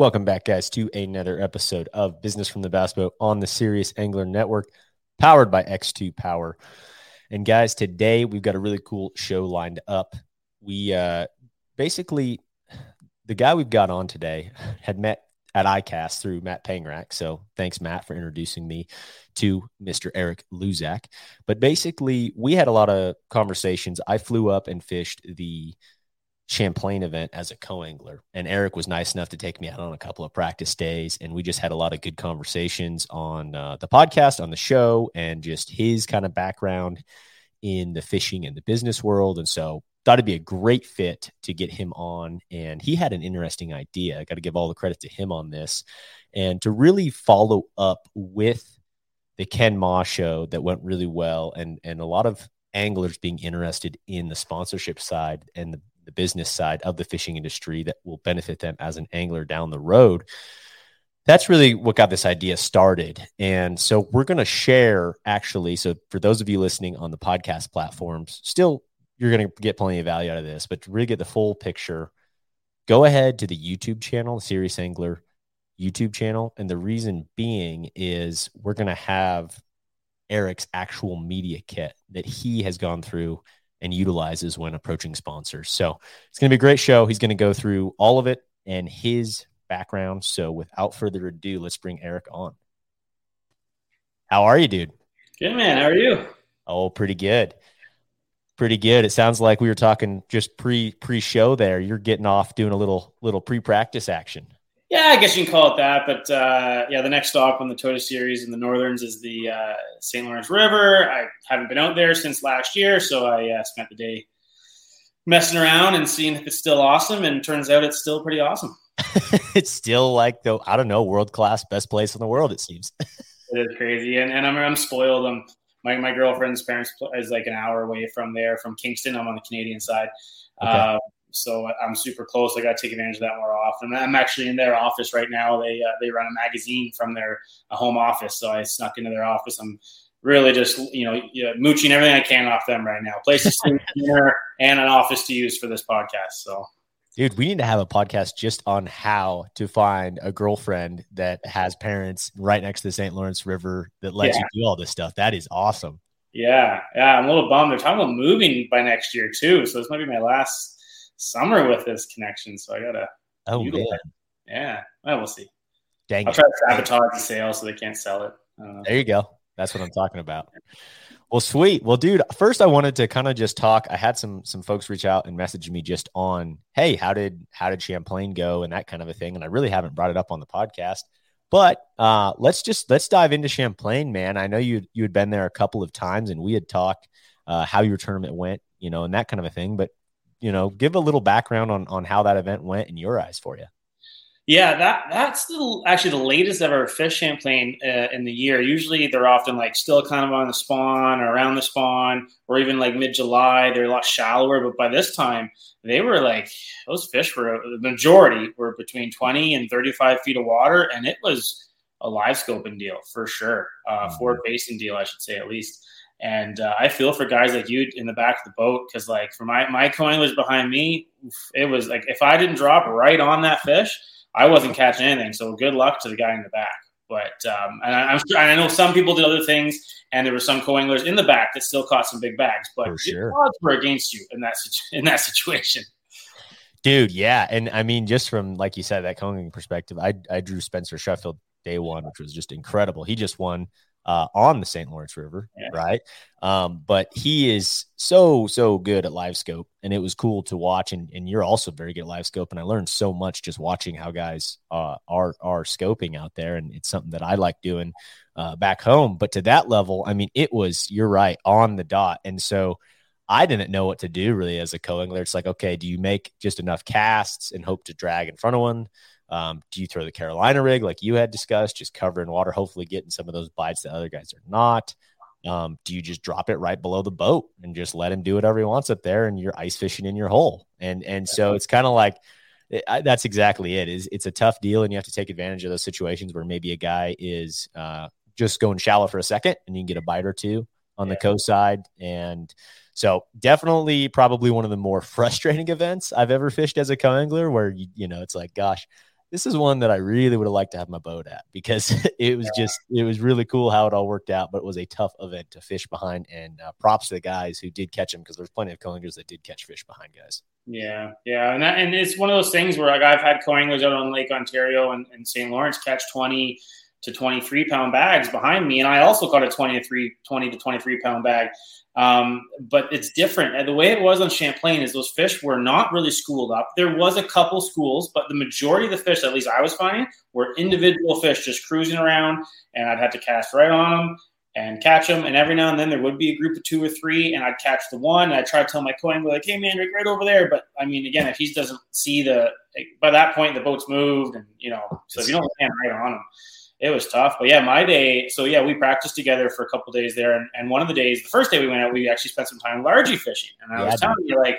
Welcome back, guys, to another episode of Business from the Bass Boat on the Serious Angler Network, powered by X2 Power. And guys, today we've got a really cool show lined up. We uh, basically, the guy we've got on today had met at ICAST through Matt Pangrak. So thanks, Matt, for introducing me to Mr. Eric Luzak. But basically, we had a lot of conversations. I flew up and fished the Champlain event as a co-angler. And Eric was nice enough to take me out on a couple of practice days and we just had a lot of good conversations on uh, the podcast on the show and just his kind of background in the fishing and the business world. And so thought it'd be a great fit to get him on. And he had an interesting idea. I got to give all the credit to him on this. And to really follow up with the Ken Ma show that went really well and and a lot of anglers being interested in the sponsorship side and the the business side of the fishing industry that will benefit them as an angler down the road. That's really what got this idea started. And so we're going to share actually. So for those of you listening on the podcast platforms, still you're going to get plenty of value out of this, but to really get the full picture, go ahead to the YouTube channel, the Serious Angler YouTube channel. And the reason being is we're going to have Eric's actual media kit that he has gone through and utilizes when approaching sponsors. So it's going to be a great show. He's going to go through all of it and his background. So without further ado, let's bring Eric on. How are you, dude? Good, man. How are you? Oh, pretty good. Pretty good. It sounds like we were talking just pre pre show there. You're getting off doing a little little pre practice action. Yeah, I guess you can call it that. But uh, yeah, the next stop on the Toyota Series in the Northerns is the uh, St. Lawrence River. I haven't been out there since last year, so I uh, spent the day messing around and seeing if it's still awesome. And turns out it's still pretty awesome. it's still like the I don't know world class best place in the world. It seems. it is crazy, and, and I'm I'm spoiled. I'm my my girlfriend's parents is like an hour away from there, from Kingston. I'm on the Canadian side. Okay. Uh, so I'm super close. I got to take advantage of that more often. I'm actually in their office right now. They uh, they run a magazine from their uh, home office, so I snuck into their office. I'm really just you know mooching everything I can off them right now. Places to dinner and an office to use for this podcast. So. Dude, we need to have a podcast just on how to find a girlfriend that has parents right next to the St. Lawrence River that lets yeah. you do all this stuff. That is awesome. Yeah, yeah, I'm a little bummed. They're talking about moving by next year too, so this might be my last summer with this connection. So I gotta. Oh man. Yeah. Well, we'll see. Dang. I'll try to sabotage the sale so they can't sell it. There you go. That's what I'm talking about. Well, sweet. Well, dude, first I wanted to kind of just talk. I had some some folks reach out and message me just on, hey, how did how did Champlain go and that kind of a thing. And I really haven't brought it up on the podcast. But uh, let's just let's dive into Champlain, man. I know you you had been there a couple of times, and we had talked uh, how your tournament went, you know, and that kind of a thing. But you know, give a little background on on how that event went in your eyes for you. Yeah, that that's the, actually the latest ever fish Champlain uh, in the year. Usually they're often like still kind of on the spawn or around the spawn, or even like mid July. They're a lot shallower, but by this time they were like those fish were the majority were between twenty and thirty five feet of water, and it was a live scoping deal for sure, uh, mm-hmm. forward basin deal, I should say at least. And uh, I feel for guys like you in the back of the boat because, like, for my my co-anglers behind me, it was like if I didn't drop right on that fish, I wasn't catching anything. So good luck to the guy in the back. But um, and I, am sure, I know some people did other things, and there were some co-anglers in the back that still caught some big bags. But sure. the odds were against you in that in that situation. Dude, yeah, and I mean, just from like you said, that co-angling perspective, I I drew Spencer Shuffield day one, which was just incredible. He just won uh, on the St. Lawrence River, yeah. right? Um, but he is so so good at live scope, and it was cool to watch. And, and you're also very good at live scope, and I learned so much just watching how guys uh, are are scoping out there, and it's something that I like doing uh, back home. But to that level, I mean, it was you're right on the dot, and so. I didn't know what to do really as a co-angler. It's like, okay, do you make just enough casts and hope to drag in front of one? Um, do you throw the Carolina rig like you had discussed, just covering water, hopefully getting some of those bites that other guys are not? Um, do you just drop it right below the boat and just let him do whatever he wants up there and you're ice fishing in your hole? And and so it's kind of like it, I, that's exactly it. Is it's a tough deal and you have to take advantage of those situations where maybe a guy is uh, just going shallow for a second and you can get a bite or two on yeah. the coast side and so definitely probably one of the more frustrating events I've ever fished as a co-angler where you, you know, it's like, gosh, this is one that I really would have liked to have my boat at because it was just it was really cool how it all worked out, but it was a tough event to fish behind. And uh, props to the guys who did catch them because there's plenty of co-anglers that did catch fish behind guys. Yeah, yeah, and that, and it's one of those things where like I've had co-anglers out on Lake Ontario and, and St. Lawrence catch twenty to 23 pound bags behind me. And I also caught a 23, 20 to 23 pound bag. Um, but it's different. The way it was on Champlain is those fish were not really schooled up. There was a couple schools, but the majority of the fish, at least I was finding, were individual fish just cruising around, and I'd have to cast right on them and catch them. And every now and then there would be a group of two or three, and I'd catch the one. And I'd try to tell my co-angler, like, "Hey, man, right, over there." But I mean, again, if he doesn't see the, by that point the boat's moved, and you know, so if you don't land right on him it was tough. But yeah, my day. So yeah, we practiced together for a couple days there, and, and one of the days, the first day we went out, we actually spent some time largie fishing. And I yeah, was telling you, like,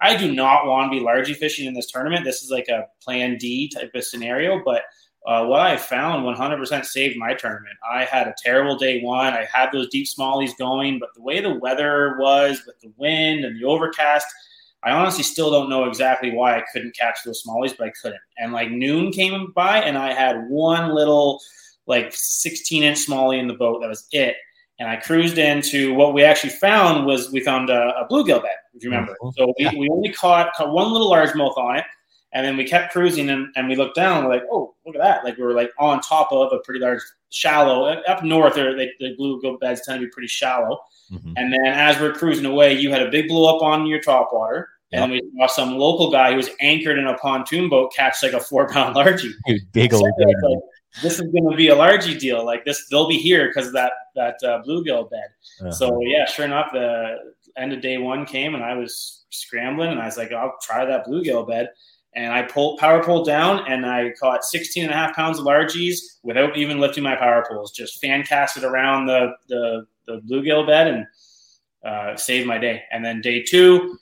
I do not want to be largie fishing in this tournament. This is like a Plan D type of scenario, but. Uh, what I found 100% saved my tournament. I had a terrible day one. I had those deep smallies going, but the way the weather was with the wind and the overcast, I honestly still don't know exactly why I couldn't catch those smallies, but I couldn't. And like noon came by, and I had one little like 16 inch smallie in the boat. That was it. And I cruised into what we actually found was we found a, a bluegill bed, if you remember. Mm-hmm. So we, yeah. we only caught, caught one little largemouth on it. And then we kept cruising and, and we looked down we're like, oh, look at that. Like we were like on top of a pretty large shallow up north they, the bluegill beds tend to be pretty shallow. Mm-hmm. And then as we're cruising away, you had a big blow up on your top water. Yep. And we saw some local guy who was anchored in a pontoon boat catch like a four pound largie. Big old so, this is going to be a largie deal. Like this, they'll be here because of that that uh, bluegill bed. Uh-huh. So yeah, sure enough, the end of day one came, and I was scrambling, and I was like, I'll try that bluegill bed. And I pulled power pole down, and I caught 16 and a half pounds of largies without even lifting my power poles, Just fan casted around the the, the bluegill bed and uh, saved my day. And then day two,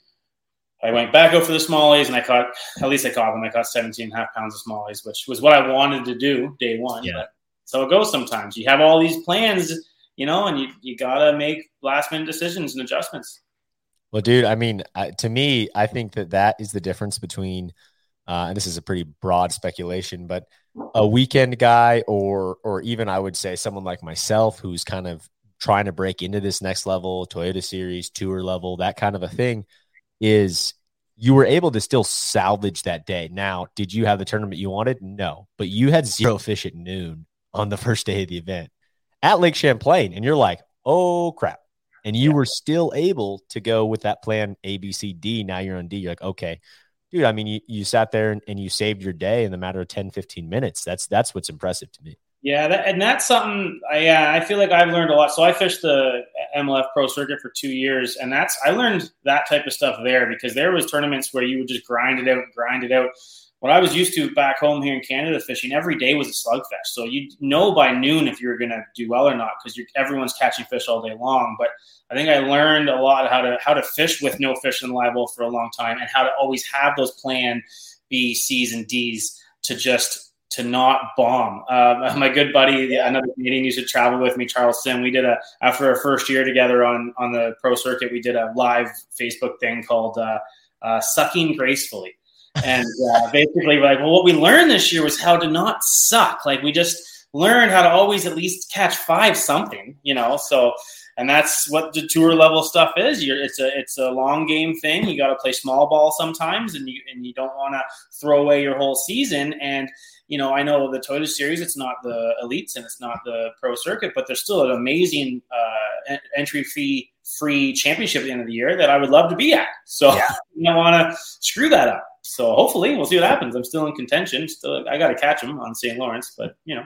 I went back out for the smallies and I caught, at least I caught them. I caught 17 and a half pounds of smallies, which was what I wanted to do day one. Yeah. But so it goes sometimes. You have all these plans, you know, and you, you got to make last minute decisions and adjustments. Well, dude, I mean, to me, I think that that is the difference between, uh, and this is a pretty broad speculation, but a weekend guy or, or even I would say someone like myself who's kind of trying to break into this next level, Toyota Series, tour level, that kind of a thing is you were able to still salvage that day. Now, did you have the tournament you wanted? No, but you had zero fish at noon on the first day of the event at Lake Champlain, and you're like, oh crap. And you yeah. were still able to go with that plan A, B, C, D. Now you're on D. You're like, okay, dude, I mean, you, you sat there and, and you saved your day in the matter of 10, 15 minutes. That's that's what's impressive to me. Yeah, that, and that's something. I, yeah, I feel like I've learned a lot. So I fished the MLF Pro Circuit for two years, and that's I learned that type of stuff there because there was tournaments where you would just grind it out, grind it out. What I was used to back home here in Canada fishing, every day was a slugfest. So you know by noon if you're going to do well or not because everyone's catching fish all day long. But I think I learned a lot how to how to fish with no fish in the live well for a long time, and how to always have those plan B, C's, and D's to just to not bomb. Uh, my good buddy, another Canadian used to travel with me, Charles Sim. We did a after our first year together on on the pro circuit. We did a live Facebook thing called uh, uh, "Sucking Gracefully," and uh, basically, like, well, what we learned this year was how to not suck. Like, we just learned how to always at least catch five something, you know. So. And that's what the tour level stuff is. You're, it's a it's a long game thing. You got to play small ball sometimes, and you and you don't want to throw away your whole season. And you know, I know the Toyota Series, it's not the elites and it's not the pro circuit, but there's still an amazing uh, entry fee free championship at the end of the year that I would love to be at. So yeah. I don't want to screw that up. So hopefully we'll see what happens. I'm still in contention. Still, I got to catch them on St. Lawrence, but you know.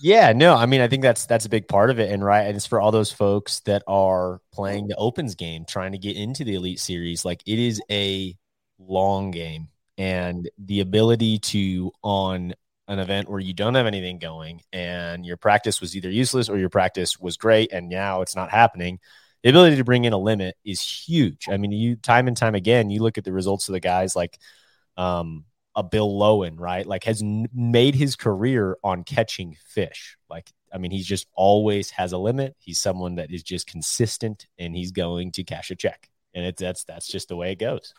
Yeah, no, I mean, I think that's that's a big part of it, and right, and it's for all those folks that are playing the opens game, trying to get into the elite series. Like it is a long game, and the ability to on an event where you don't have anything going and your practice was either useless or your practice was great and now it's not happening the ability to bring in a limit is huge. I mean you time and time again you look at the results of the guys like um, a bill lowen right? Like has n- made his career on catching fish. Like i mean he just always has a limit. He's someone that is just consistent and he's going to cash a check. And it's that's that's just the way it goes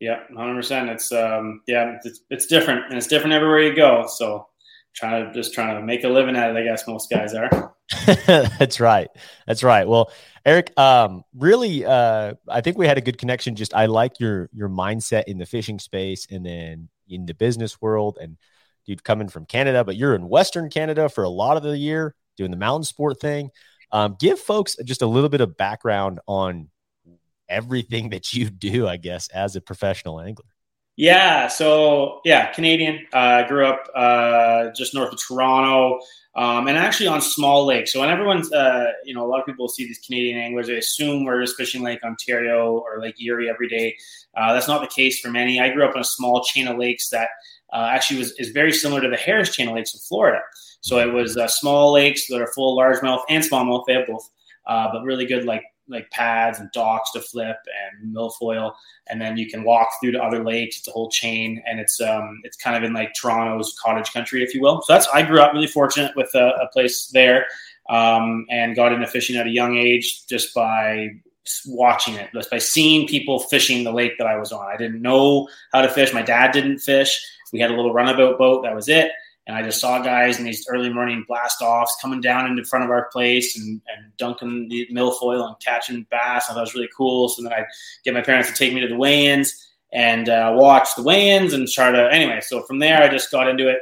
Yeah, hundred percent. It's um, yeah, it's, it's different, and it's different everywhere you go. So, trying to just trying to make a living at it. I guess most guys are. That's right. That's right. Well, Eric, um, really, uh, I think we had a good connection. Just I like your your mindset in the fishing space, and then in the business world, and dude coming from Canada, but you're in Western Canada for a lot of the year doing the mountain sport thing. Um, give folks just a little bit of background on everything that you do, I guess, as a professional angler. Yeah. So yeah, Canadian. I uh, grew up uh, just north of Toronto, um, and actually on small lakes. So when everyone's, uh, you know, a lot of people see these Canadian anglers, they assume we're just fishing Lake Ontario or Lake Erie every day. Uh, that's not the case for many. I grew up on a small chain of lakes that uh, actually was is very similar to the Harris chain of lakes in Florida. So it was uh, small lakes that are full of largemouth and smallmouth. They have both, but really good like like pads and docks to flip and milfoil, and then you can walk through to other lakes. It's a whole chain, and it's um it's kind of in like Toronto's cottage country, if you will. So that's I grew up really fortunate with a, a place there, um, and got into fishing at a young age just by watching it, just by seeing people fishing the lake that I was on. I didn't know how to fish. My dad didn't fish. We had a little runabout boat. That was it. And I just saw guys in these early morning blast offs coming down into front of our place and, and dunking the milfoil and catching bass. I thought it was really cool. So then I'd get my parents to take me to the weigh-ins and uh, watch the weigh-ins and try to anyway. So from there, I just got into it.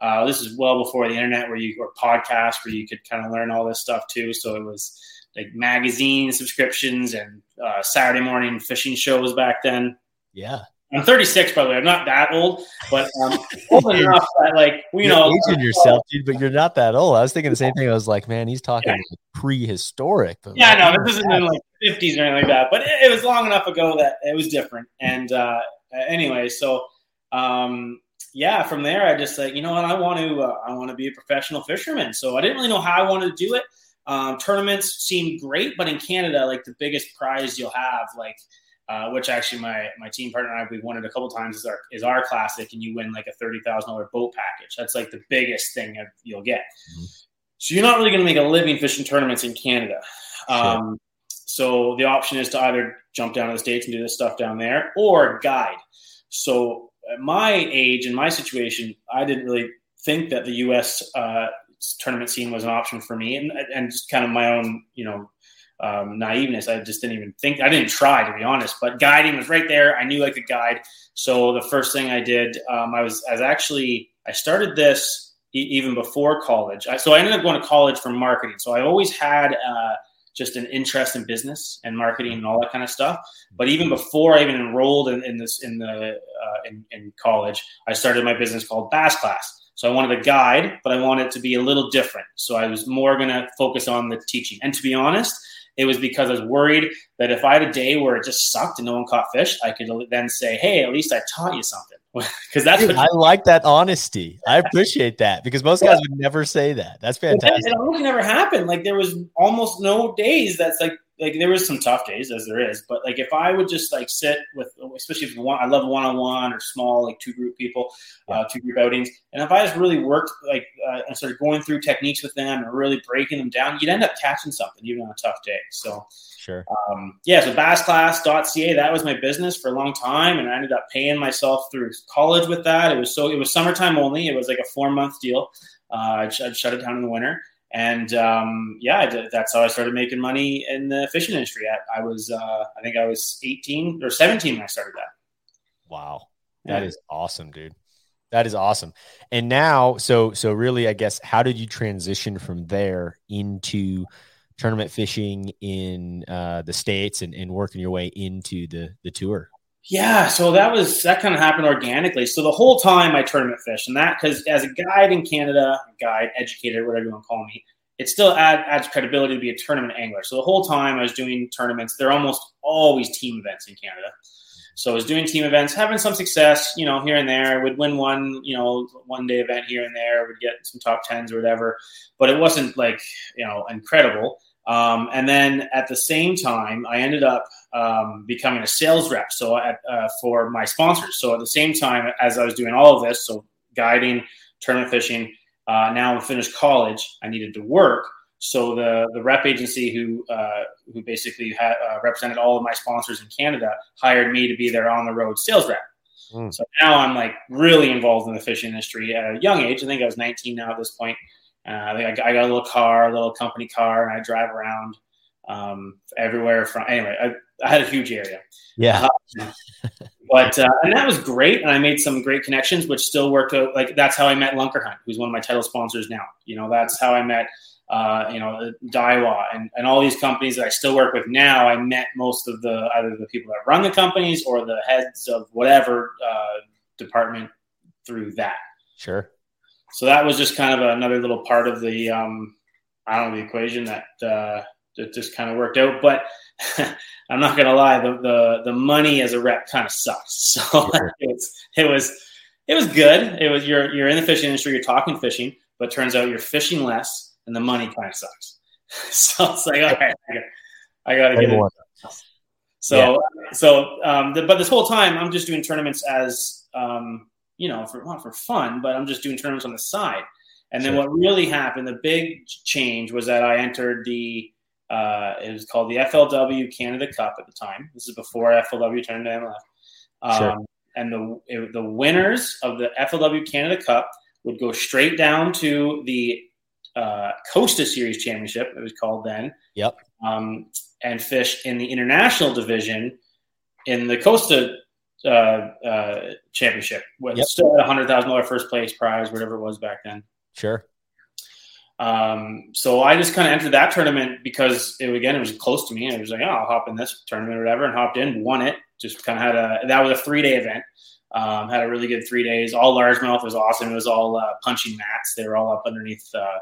Uh, this is well before the internet, where you or podcast, where you could kind of learn all this stuff too. So it was like magazine subscriptions and uh, Saturday morning fishing shows back then. Yeah, I'm 36, by the way. I'm not that old, but um, old enough that, like, you you're know, aging yourself, dude. But you're not that old. I was thinking the same thing. I was like, man, he's talking yeah. prehistoric. But yeah, no, this isn't in like 50s or anything like that. But it, it, was long enough ago that it was different. And uh, anyway, so um, yeah, from there, I just like, you know what, I want to, uh, I want to be a professional fisherman. So I didn't really know how I wanted to do it. Um, tournaments seemed great, but in Canada, like the biggest prize you'll have, like uh, which actually my my team partner and I we've won it a couple times is our is our classic, and you win like a thirty thousand dollar boat package. That's like the biggest thing you'll get. Mm-hmm. So you're not really going to make a living fishing tournaments in Canada. Sure. Um, so the option is to either jump down to the states and do this stuff down there, or guide. So at my age and my situation, I didn't really think that the U.S. Uh, tournament scene was an option for me, and and just kind of my own you know um, naiveness. I just didn't even think, I didn't try to be honest, but guiding was right there. I knew I could guide. So the first thing I did, um, I was, I was actually, I started this e- even before college. I, so I ended up going to college for marketing. So I always had uh, just an interest in business and marketing and all that kind of stuff. But even before I even enrolled in, in this, in the, uh, in, in college, I started my business called Bass Class. So I wanted a guide, but I wanted it to be a little different. So I was more going to focus on the teaching. And to be honest, it was because I was worried that if I had a day where it just sucked and no one caught fish, I could then say, "Hey, at least I taught you something." Because that's Dude, I like that honesty. I appreciate that because most guys would never say that. That's fantastic. It almost never happened. Like there was almost no days that's like like there was some tough days as there is, but like if I would just like sit with, especially if one, I love one on one or small like two group people, uh, two group outings, and if I just really worked like uh, and started going through techniques with them and really breaking them down, you'd end up catching something even on a tough day. So sure, um, yeah. So bassclass.ca that was my business for a long time, and I ended up paying myself through college with that. It was so it was summertime only. It was like a four month deal. Uh, I'd, I'd shut it down in the winter and um, yeah, that's how I started making money in the fishing industry. I, I was, uh, I think I was 18 or 17 when I started that. Wow, that yeah. is awesome, dude. That is awesome. And now, so so really, I guess, how did you transition from there into tournament fishing in uh, the states and, and working your way into the the tour? Yeah, so that was that kind of happened organically. So the whole time I tournament fish, and that because as a guide in Canada, guide, educator, whatever you want to call me, it still add, adds credibility to be a tournament angler. So the whole time I was doing tournaments, they're almost always team events in Canada. So I was doing team events, having some success, you know, here and there. I would win one, you know, one day event here and there. Would get some top tens or whatever, but it wasn't like you know incredible. Um, and then at the same time, I ended up um, becoming a sales rep. So at, uh, for my sponsors. So at the same time as I was doing all of this, so guiding, tournament fishing. Uh, now I finished college. I needed to work. So the the rep agency who uh, who basically had, uh, represented all of my sponsors in Canada hired me to be their on the road sales rep. Mm. So now I'm like really involved in the fishing industry at a young age. I think I was 19 now at this point. Uh, I, I got a little car, a little company car, and I drive around um, everywhere from. Anyway, I, I, had a huge area. Yeah. Uh, but uh, and that was great, and I made some great connections, which still worked out. Like that's how I met Lunkerhunt, who's one of my title sponsors now. You know, that's how I met uh, you know, Daiwa and, and all these companies that I still work with now, I met most of the either the people that run the companies or the heads of whatever uh, department through that. Sure. So that was just kind of another little part of the um, I don't know the equation that uh, that just kind of worked out. But I'm not gonna lie, the, the the money as a rep kind of sucks. So sure. it was it was it was good. It was you're you're in the fishing industry, you're talking fishing, but turns out you're fishing less and the money kind of sucks. so it's like, all right, I got to get it. So, yeah. so, um, the, but this whole time I'm just doing tournaments as, um, you know, for not for fun, but I'm just doing tournaments on the side. And then sure. what really happened, the big change was that I entered the, uh, it was called the FLW Canada Cup at the time. This is before FLW turned to MLF. Um, sure. And the it, the winners of the FLW Canada Cup would go straight down to the uh, Costa Series Championship, it was called then. Yep. Um, and fish in the international division in the Costa uh, uh, Championship, with yep. still at a hundred thousand dollar first place prize, whatever it was back then. Sure. Um, so I just kind of entered that tournament because it again it was close to me, and it was like, oh, I'll hop in this tournament or whatever, and hopped in, won it. Just kind of had a that was a three day event. Um, had a really good three days. All largemouth was awesome. It was all uh, punching mats. They were all up underneath uh,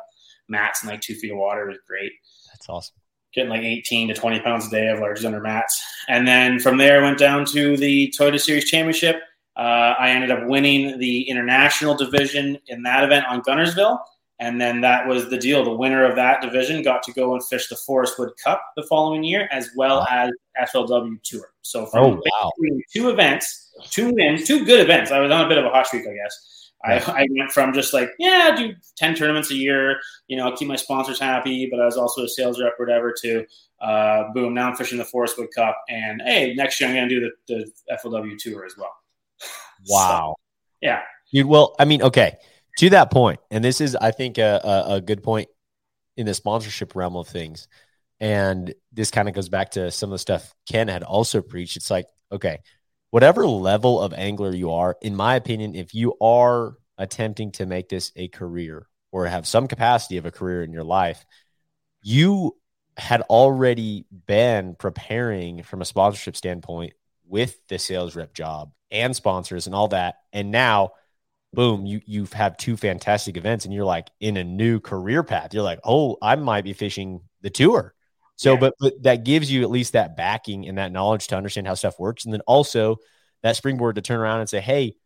mats and like two feet of water It was great. That's awesome. Getting like 18 to 20 pounds a day of large under mats. And then from there, I went down to the Toyota Series Championship. Uh, I ended up winning the international division in that event on Guntersville. And then that was the deal. The winner of that division got to go and fish the Forrest Wood Cup the following year, as well wow. as FLW Tour. So from oh, wow. two events, two wins, two good events. I was on a bit of a hot streak, I guess. I, I, went from just like, yeah, I do 10 tournaments a year, you know, keep my sponsors happy, but I was also a sales rep or whatever to uh, boom, now I'm fishing the Forrest Wood Cup. And hey, next year I'm going to do the, the FLW tour as well. Wow. so, yeah. Dude, well, I mean, okay, to that point, and this is, I think, a, a, a good point in the sponsorship realm of things. And this kind of goes back to some of the stuff Ken had also preached. It's like, okay, whatever level of angler you are, in my opinion, if you are attempting to make this a career or have some capacity of a career in your life, you had already been preparing from a sponsorship standpoint with the sales rep job and sponsors and all that. And now, boom, you you've had two fantastic events and you're like in a new career path. You're like, oh, I might be fishing the tour. So, yeah. but, but that gives you at least that backing and that knowledge to understand how stuff works. And then also that springboard to turn around and say, Hey,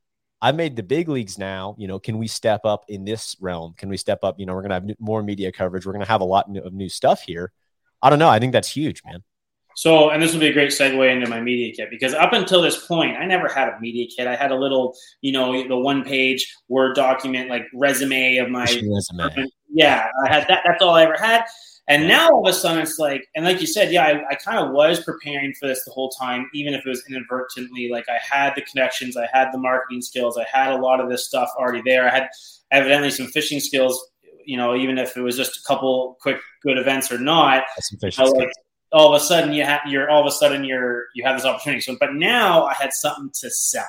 I made the big leagues now. You know, can we step up in this realm? Can we step up? You know, we're going to have more media coverage. We're going to have a lot of new stuff here. I don't know. I think that's huge, man. So, and this will be a great segue into my media kit because up until this point, I never had a media kit. I had a little, you know, the one page Word document, like resume of my resume. Yeah, I had that. That's all I ever had. And now all of a sudden it's like, and like you said, yeah, I, I kind of was preparing for this the whole time, even if it was inadvertently. Like I had the connections, I had the marketing skills, I had a lot of this stuff already there. I had evidently some fishing skills, you know, even if it was just a couple quick good events or not. Know, like, all of a sudden you have you're all of a sudden you're you have this opportunity. So, but now I had something to sell.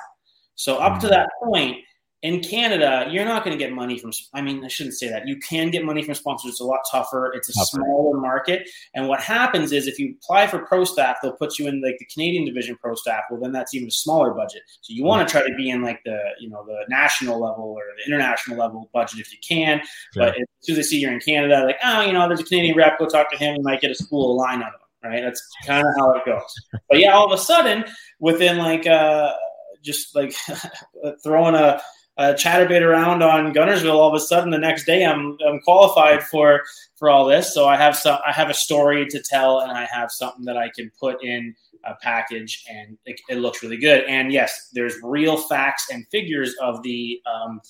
So up mm-hmm. to that point, in Canada, you're not going to get money from. I mean, I shouldn't say that. You can get money from sponsors. It's a lot tougher. It's a tougher. smaller market. And what happens is, if you apply for pro staff, they'll put you in like the Canadian division pro staff. Well, then that's even a smaller budget. So you want to try to be in like the you know the national level or the international level budget if you can. Sure. But as soon as they see you're in Canada, like oh, you know, there's a Canadian rep. Go talk to him. You might get a school line out of him. Right. That's kind of how it goes. But yeah, all of a sudden, within like uh, just like throwing a uh, chatterbait around on Guntersville. all of a sudden the next day I'm I'm qualified for for all this. So I have some I have a story to tell, and I have something that I can put in a package, and it, it looks really good. And yes, there's real facts and figures of the um,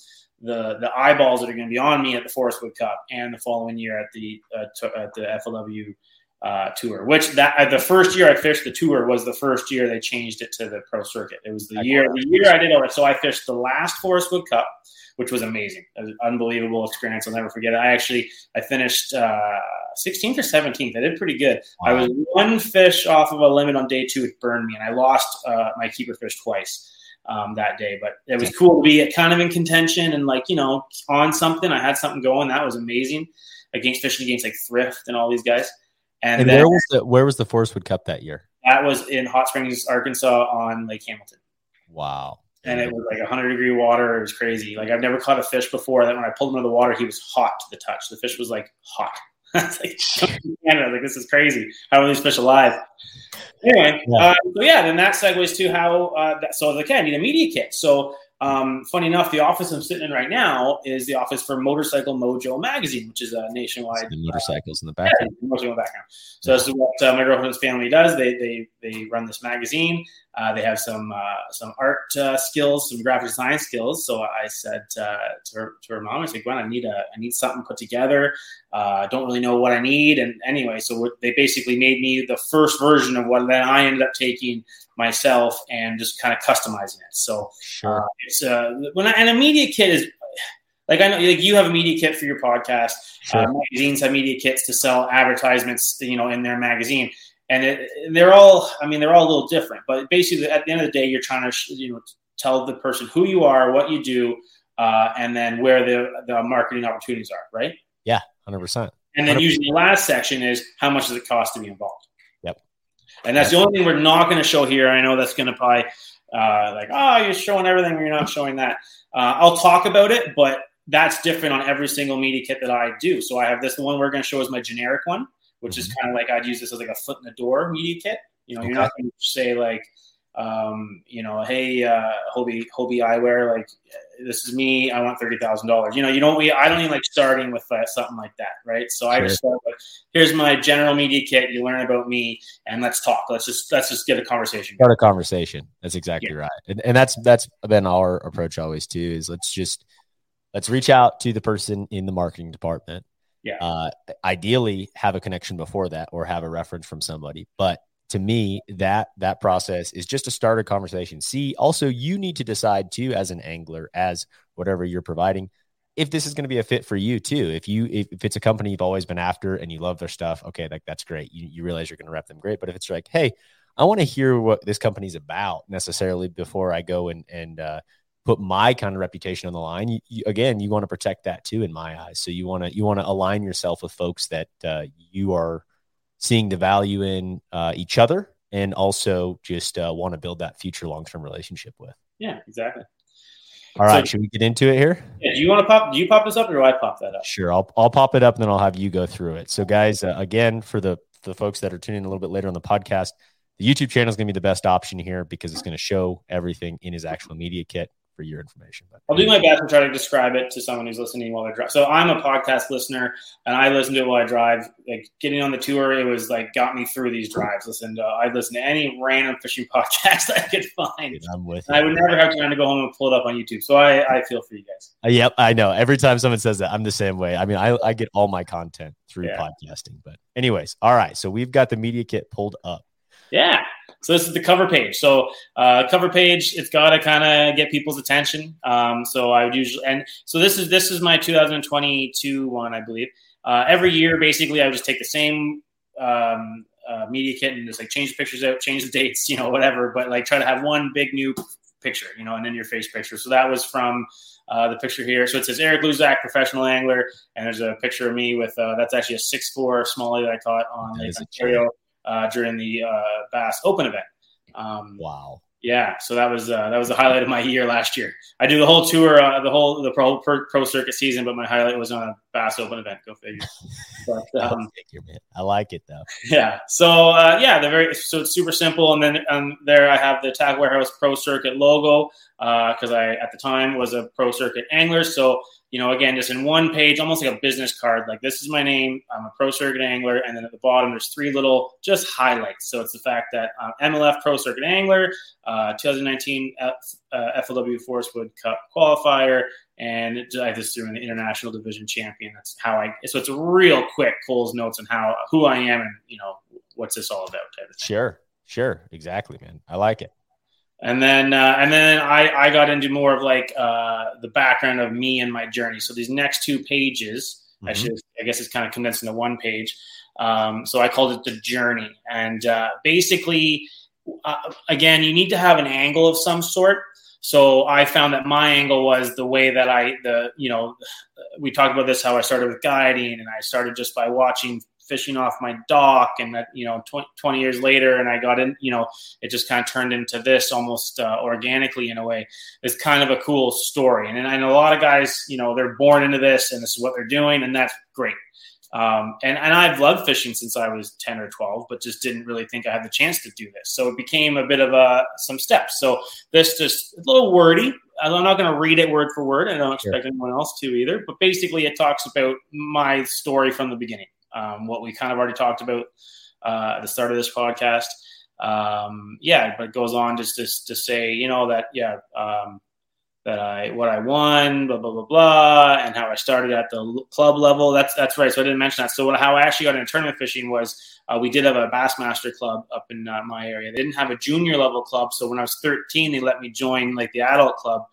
the the eyeballs that are going to be on me at the Forrest Wood Cup and the following year at the uh, at the FLW uh, tour. Which that uh, the first year I fished the tour was the first year they changed it to the pro circuit. It was the year the year I did it. So I fished the last Forrest Wood Cup, which was amazing. It was an unbelievable experience. I'll never forget it. I actually I finished. Uh, 16th or 17th. I did pretty good. Wow. I was one fish off of a limit on day two, which burned me, and I lost uh, my keeper fish twice um, that day. But it was cool to be kind of in contention and like you know on something. I had something going. That was amazing against fishing against like Thrift and all these guys. And, and then, where was the where was the Forrest Wood Cup that year? That was in Hot Springs, Arkansas, on Lake Hamilton. Wow. And it was like 100 degree water. It was crazy. Like I've never caught a fish before. That when I pulled him out of the water, he was hot to the touch. The fish was like hot. like, Canada, like this is crazy. How are these fish alive? Anyway, yeah. Uh, so yeah, then that segues to how. Uh, that, so okay, I need a media kit. So um, funny enough, the office I'm sitting in right now is the office for Motorcycle Mojo magazine, which is a nationwide the motorcycles uh, in the background. Yeah, motorcycle background. So yeah. this is what uh, my girlfriend's family does. They they they run this magazine. Uh, they have some uh, some art uh, skills, some graphic design skills. So I said uh, to her to her mom, I said, Gwen, I need a I need something put together. I don't really know what I need. And anyway, so they basically made me the first version of what then I ended up taking myself and just kind of customizing it. So sure. uh, it's uh, when I, and a media kit is like I know like you have a media kit for your podcast. Uh, sure. Uh, magazines have media kits to sell advertisements, you know, in their magazine, and it, they're all. I mean, they're all a little different, but basically, at the end of the day, you're trying to you know tell the person who you are, what you do, uh, and then where the the marketing opportunities are. Right? Yeah, hundred percent. And then 100. usually the last section is how much does it cost to be involved. Yep. And that's the only thing we're not going to show here. I know that's going to probably uh, like, oh, you're showing everything, you're not showing that. Uh, I'll talk about it, but that's different on every single media kit that I do. So I have this. The one we're going to show is my generic one, which mm-hmm. is kind of like I'd use this as like a foot in the door media kit. You know, okay. you're not going to say like, um, you know, hey, uh, Hobie, Hobie Eyewear, like this is me. I want thirty thousand dollars. You know, you don't. We, I don't even like starting with uh, something like that, right? So sure. I just start with, here's my general media kit. You learn about me, and let's talk. Let's just let's just get a conversation. Start a conversation. That's exactly yeah. right, and, and that's that's been our approach always too. Is let's just let's reach out to the person in the marketing department. Yeah. Uh, ideally, have a connection before that, or have a reference from somebody, but to me that that process is just to start a conversation. See also you need to decide too as an angler as whatever you're providing if this is going to be a fit for you too. If you if, if it's a company you've always been after and you love their stuff okay like that's great. You, you realize you're going to rep them great. But if it's like hey i want to hear what this company's about necessarily before i go and and uh, put my kind of reputation on the line you, you, again you want to protect that too in my eyes so you want to you want to align yourself with folks that uh, you are seeing the value in uh, each other and also just uh, want to build that future long term relationship with. Yeah, exactly. All right, so, should we get into it here? Yeah, do you want to pop? Do you pop this up, or do I pop that up? Sure, I'll I'll pop it up, and then I'll have you go through it. So, guys, uh, again, for the the folks that are tuning in a little bit later on the podcast, the YouTube channel is going to be the best option here because it's going to show everything in his actual media kit for your information. But I'll do my best to try to describe it to someone who's listening while they drive. So I'm a podcast listener, and I listen to it while I drive. Like getting on the tour, it was like got me through these drives. Listen, to, I listen to any random fishing podcast I could find. I'm with. I would never have time to go home and pull it up on YouTube. So I, I feel for you guys. Uh, yep, I know. Every time someone says that, I'm the same way. I mean, I, I get all my content through yeah. podcasting. But anyways, all right. So we've got the media kit pulled up. Yeah. So this is the cover page. So uh, cover page, it's got to kind of get people's attention. Um, so I would usually, and so this is this is my 2022 one, I believe. Uh, every year, basically, I would just take the same um, uh, media kit and just like change the pictures out, change the dates, you know, whatever. But like try to have one big new picture, you know, and then your face picture. So that was from uh, the picture here. So it says Eric Luzak, professional angler, and there's a picture of me with uh, that's actually a six four smallie that I caught on Lake Ontario uh, during the uh, Bass Open event. Um, wow. Yeah, so that was uh, that was the highlight of my year last year. I do the whole tour, uh, the whole the pro, pro, circuit season, but my highlight was on a Bass Open event. Go figure. But, um, I like it though. Yeah. So uh, yeah, the very so it's super simple, and then um, there I have the Tackle Warehouse Pro Circuit logo because uh, I at the time was a Pro Circuit angler. So you know, again, just in one page, almost like a business card. Like this is my name. I'm a pro circuit angler, and then at the bottom there's three little just highlights. So it's the fact that uh, MLF Pro Circuit Angler, uh, 2019 F, uh, FLW Forrest Wood Cup qualifier, and I just threw in the international division champion. That's how I. So it's real quick Cole's notes on how who I am and you know what's this all about. Sure, sure, exactly, man. I like it. And then uh, and then I I got into more of like uh, the background of me and my journey. So these next two pages, mm-hmm. I should I guess it's kind of condensed into one page. Um, so I called it the journey, and uh, basically, uh, again, you need to have an angle of some sort so I found that my angle was the way that I, the, you know, we talked about this, how I started with guiding and I started just by watching fishing off my dock and that, you know, 20, 20 years later and I got in, you know, it just kind of turned into this almost uh, organically in a way. It's kind of a cool story. And, and a lot of guys, you know, they're born into this and this is what they're doing and that's great. Um, and, and I've loved fishing since I was 10 or 12, but just didn't really think I had the chance to do this. So it became a bit of a, some steps. So this just a little wordy. I'm not going to read it word for word. I don't expect sure. anyone else to either. But basically, it talks about my story from the beginning, um, what we kind of already talked about uh, at the start of this podcast. Um, yeah, but it goes on just to, to say, you know, that, yeah, um, that I what I won, blah blah blah blah, and how I started at the club level. That's that's right. So I didn't mention that. So how I actually got into tournament fishing was uh, we did have a Bassmaster club up in uh, my area. They didn't have a junior level club, so when I was 13, they let me join like the adult club.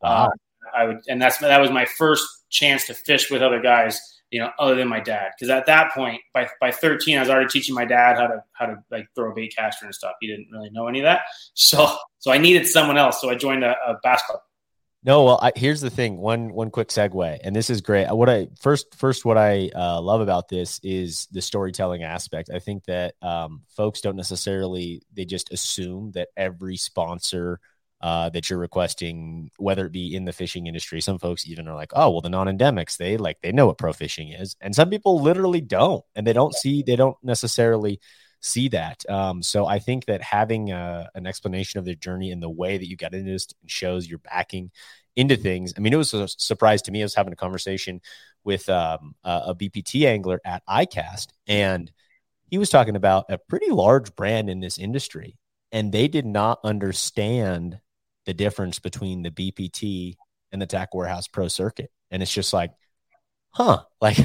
Wow. Uh, I would, and that's that was my first chance to fish with other guys. You know, other than my dad, because at that point, by by 13, I was already teaching my dad how to how to like throw a bait caster and stuff. He didn't really know any of that, so so I needed someone else. So I joined a, a club. No, well, I, here's the thing. One one quick segue, and this is great. What I first first what I uh, love about this is the storytelling aspect. I think that um, folks don't necessarily they just assume that every sponsor uh, that you're requesting, whether it be in the fishing industry, some folks even are like, oh, well, the non-endemics they like they know what pro fishing is, and some people literally don't, and they don't see they don't necessarily see that. Um, so I think that having a, uh, an explanation of their journey and the way that you got into this shows you're backing into things. I mean, it was a surprise to me. I was having a conversation with um, a BPT angler at ICAST, and he was talking about a pretty large brand in this industry, and they did not understand the difference between the BPT and the Tackle Warehouse Pro Circuit. And it's just like, huh, like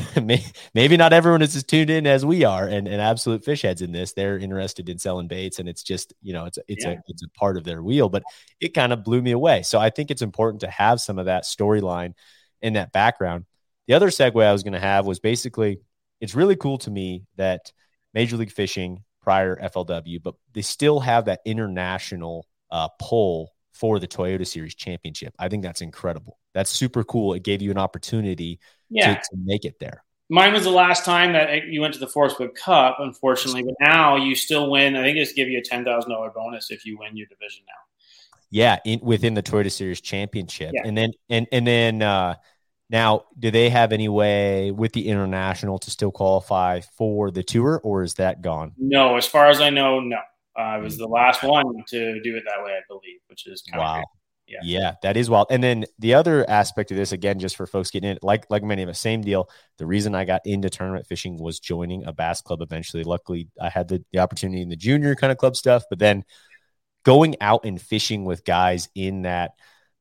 maybe not everyone is as tuned in as we are and, and absolute fish heads in this. They're interested in selling baits and it's just, you know, it's, it's yeah. a, it's a part of their wheel, but it kind of blew me away. So I think it's important to have some of that storyline in that background. The other segue I was going to have was basically, it's really cool to me that Major League Fishing prior FLW, but they still have that international uh, pull for the Toyota Series Championship. I think that's incredible. That's super cool. It gave you an opportunity yeah. to, to make it there. Mine was the last time that you went to the Forrest Wood Cup, unfortunately, but now you still win. I think it's give you a ten thousand dollar bonus if you win your division now. Yeah, in, within the Toyota Series Championship, yeah. and then and and then uh, now, do they have any way with the international to still qualify for the tour, or is that gone? No, as far as I know, no. Uh, I was the last one to do it that way, I believe, which is kind wow. Of yeah. yeah, that is wild. And then the other aspect of this, again, just for folks getting in, like like many of us, same deal. The reason I got into tournament fishing was joining a bass club eventually. Luckily, I had the, the opportunity in the junior kind of club stuff, but then going out and fishing with guys in that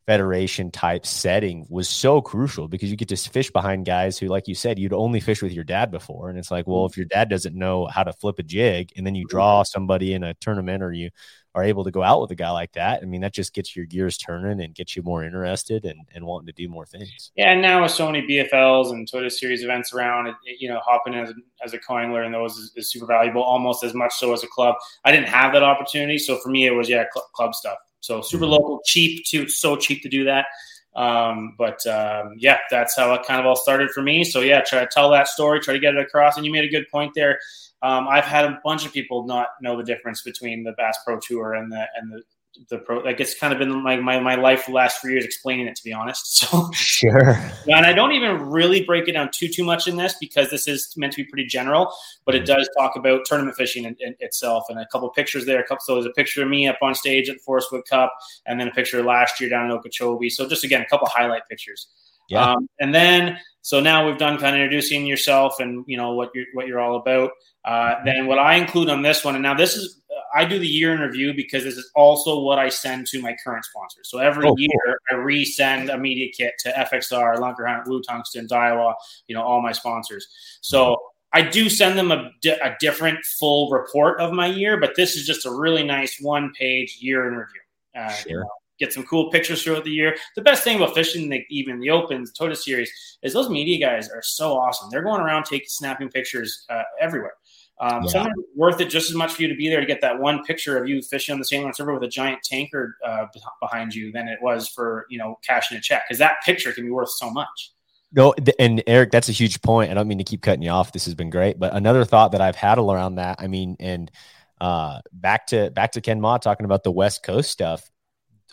federation type setting was so crucial because you get to fish behind guys who, like you said, you'd only fish with your dad before. And it's like, well, if your dad doesn't know how to flip a jig and then you mm-hmm. draw somebody in a tournament or you are able to go out with a guy like that, I mean, that just gets your gears turning and gets you more interested and, and wanting to do more things. Yeah. And now with so many BFLs and Toyota Series events around, it, you know, hopping as, as a co-angler in those is, is, super valuable, almost as much so as a club. I didn't have that opportunity. So for me, it was, yeah, cl- club stuff. So super mm-hmm. local, cheap too. So cheap to do that. Um, but um, yeah, that's how it kind of all started for me. So yeah, try to tell that story, try to get it across. And you made a good point there. Um, I've had a bunch of people not know the difference between the Bass Pro Tour and the and the the pro like it's kind of been like my, my life the last three years explaining it to be honest so. Sure. And i don't even really break it down too too much in this because this is meant to be pretty general but it mm-hmm. does talk about tournament fishing in, in itself and a couple pictures there a couple so there's a picture of me up on stage at the Forrest Wood Cup and then a picture last year down in Okeechobee so just again a couple highlight pictures. Yeah. Um, and then so now we've done kind of introducing yourself and you know what you're what you're all about. Uh, then what I include on this one, and now this is I do the year in review because this is also what I send to my current sponsors. So every oh, year cool. I resend a media kit to FXR, Lunker Hunt, Woo Tungsten, Daiwa, you know, all my sponsors. So I do send them a, a different full report of my year, but this is just a really nice one page year in review. Uh, sure. You know, get some cool pictures throughout the year. The best thing about fishing, the, even the Opens, Toyota Series, is those media guys are so awesome. They're going around taking, snapping pictures uh, everywhere. Um, yeah. Sometimes it's worth it just as much for you to be there to get that one picture of you fishing on the St. Lawrence River with a giant tanker uh, behind you than it was for you know cashing a check because that picture can be worth so much. No, and Eric, that's a huge point. I don't mean to keep cutting you off. This has been great, but another thought that I've had around that. I mean, and uh, back to back to Ken Ma talking about the West Coast stuff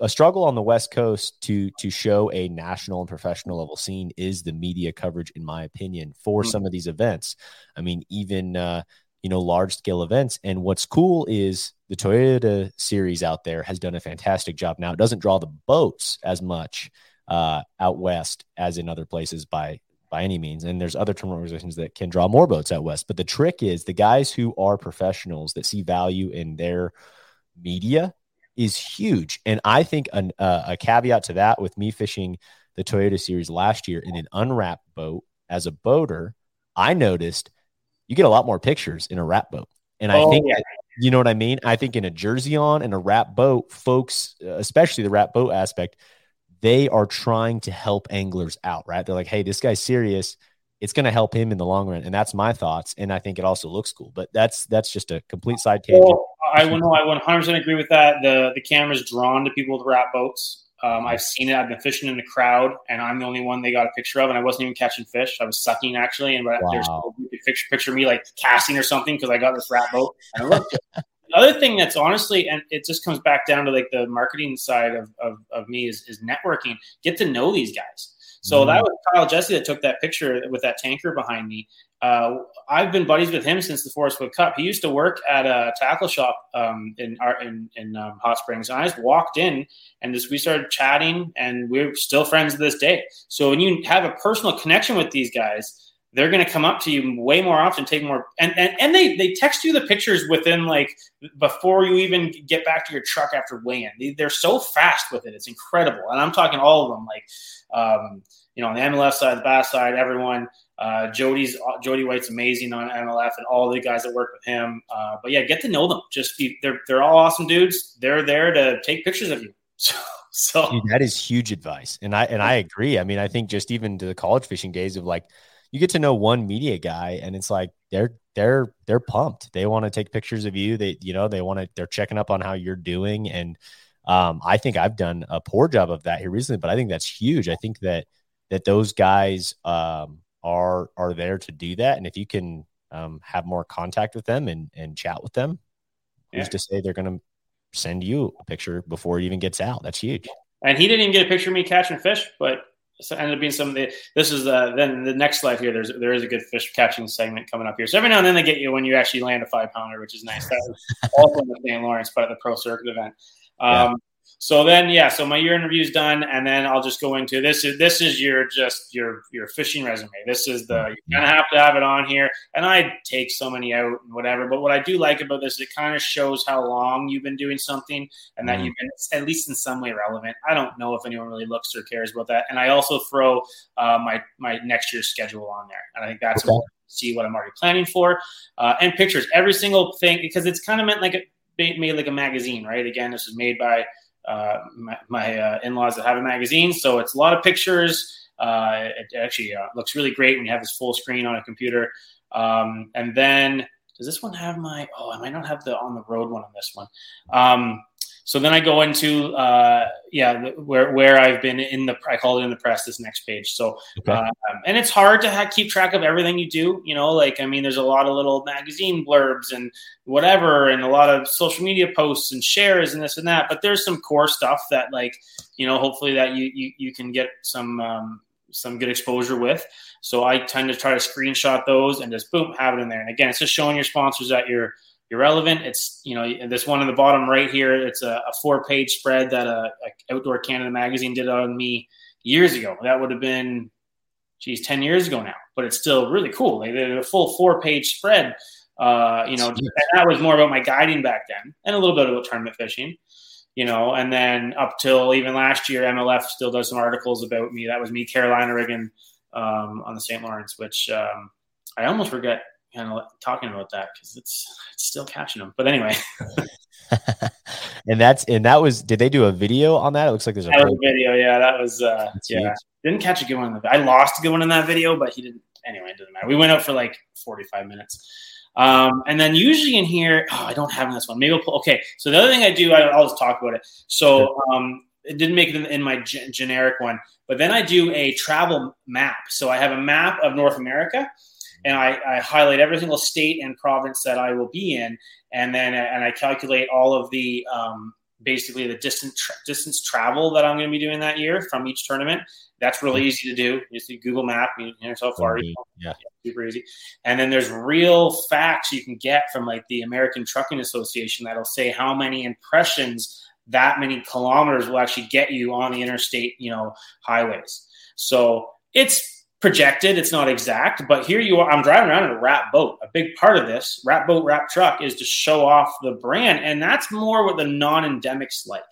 a struggle on the West Coast to to show a national and professional level scene is the media coverage, in my opinion, for mm-hmm. some of these events. I mean, even uh, you know large scale events. And what's cool is the Toyota series out there has done a fantastic job. Now it doesn't draw the boats as much uh, out west as in other places by by any means. And there's other tournament organizations that can draw more boats out west. But the trick is the guys who are professionals that see value in their media is huge. And I think an, uh, a caveat to that with me fishing the Toyota Series last year in an unwrapped boat as a boater, I noticed you get a lot more pictures in a wrap boat. And I oh, think, yeah. you know what I mean? I think in a jersey on and a wrap boat, folks, uh, especially the wrap boat aspect, they are trying to help anglers out, right? They're like, hey, this guy's serious it's going to help him in the long run. And that's my thoughts. And I think it also looks cool. But that's that's just a complete side tangent. Well, I will. I 100% agree with that. The the camera's drawn to people with wrap boats. Um, I've seen it. I've been fishing in the crowd, and I'm the only one they got a picture of. And I wasn't even catching fish. I was sucking actually. And wow. there's a picture picture me like casting or something because I got this rat boat. And I looked. the other thing that's honestly, and it just comes back down to like the marketing side of, of, of me is, is networking. Get to know these guys. So mm-hmm. that was Kyle Jesse that took that picture with that tanker behind me. Uh, I've been buddies with him since the Forrest Wood Cup. He used to work at a tackle shop um, in in, in um, Hot Springs, and I just walked in and just we started chatting, and we're still friends to this day. So when you have a personal connection with these guys, they're going to come up to you way more often, take more, and, and, and they, they text you the pictures within like before you even get back to your truck after weigh-in. They, they're so fast with it. It's incredible. And I'm talking all of them, like, um, you know, on the MLF side, the bass side, everyone, uh, Jody's Jody White's amazing on MLF and all the guys that work with him. Uh, but yeah, get to know them. Just be, they're, they're all awesome dudes. They're there to take pictures of you. So, so. Dude, that is huge advice. And I, and I agree. I mean, I think just even to the college fishing days of like, you get to know one media guy and it's like they're they're they're pumped they want to take pictures of you they you know they want to they're checking up on how you're doing and um, i think i've done a poor job of that here recently but i think that's huge i think that that those guys um, are are there to do that. And if you can um, have more contact with them and and chat with them yeah. who's to say they're going to send you a picture before it even gets out? That's huge. And he didn't even get a picture of me catching fish but so ended up being some of the this is uh, then the next slide here. There's there is a good fish catching segment coming up here. So every now and then they get you when you actually land a five pounder which is nice. That was also in the st lawrence but at the pro circuit event. Um, so then, yeah, so my year interview is done, and then I'll just go into this. Is this is your just your your fishing resume? This is the mm-hmm. you kind of have to have it on here, and I take so many out and whatever. But what I do like about this, it kind of shows how long you've been doing something, and that mm. you've been at least in some way relevant. I don't know if anyone really looks or cares about that, and I also throw uh, my my next year's schedule on there, and I think that's okay. important. See what I'm already planning for, uh, and pictures. Every single thing because it's kind of meant like a made like a magazine, right? Again, this is made by uh, my, my uh, in-laws that have a magazine. So it's a lot of pictures. Uh, it actually uh, looks really great when you have this full screen on a computer. Um, and then does this one have my? Oh, I might not have the on the road one on this one. Um, so then I go into uh, yeah where where I've been in the I call it in the press this next page. So okay. uh, and it's hard to ha- keep track of everything you do. You know, like I mean, there's a lot of little magazine blurbs and whatever, and a lot of social media posts and shares and this and that. But there's some core stuff that like you know hopefully that you you, you can get some. Um, some good exposure with. So I tend to try to screenshot those and just boom, have it in there. And again, it's just showing your sponsors that you're irrelevant. It's you know this one in the bottom right here. It's a, a four page spread that a, a, Outdoor Canada magazine did on me years ago. That would have been, geez, ten years ago now. But it's still really cool. They did a full four page spread Uh, you know, and that was more about my guiding back then, and a little bit about tournament fishing. You know, and then up till even last year, MLF still does some articles about me. That was me, Carolina rigging um, on the St. Lawrence, which um, I almost forget kind of talking about that because it's it's still catching them. But anyway. and that's and that was did they do a video on that? It looks like there's a, video. Yeah, that was uh yeah. Huge. Didn't catch a good one. I lost a good one in that video, but he didn't. Anyway, it doesn't matter. We went out for like 45 minutes. Um, and then usually in here, oh, I don't have this one. Maybe I'll pull. Okay, so the other thing I do, I, will just talk about it. So um, it didn't make it in, in my g- generic one, but then I do a travel map. So I have a map of North America, and I, I, highlight every single state and province that I will be in, and then and I calculate all of the um, basically the distance tra- distance travel that I'm going to be doing that year from each tournament. That's really easy to do. You see Google Map, you know how far you yeah. super easy. And then there's real facts you can get from like the American Trucking Association that'll say how many impressions that many kilometers will actually get you on the interstate, you know, highways. So it's projected. It's not exact, but here you are. I'm driving around in a wrap boat. A big part of this wrap boat, wrap truck is to show off the brand. And that's more what the non endemics like.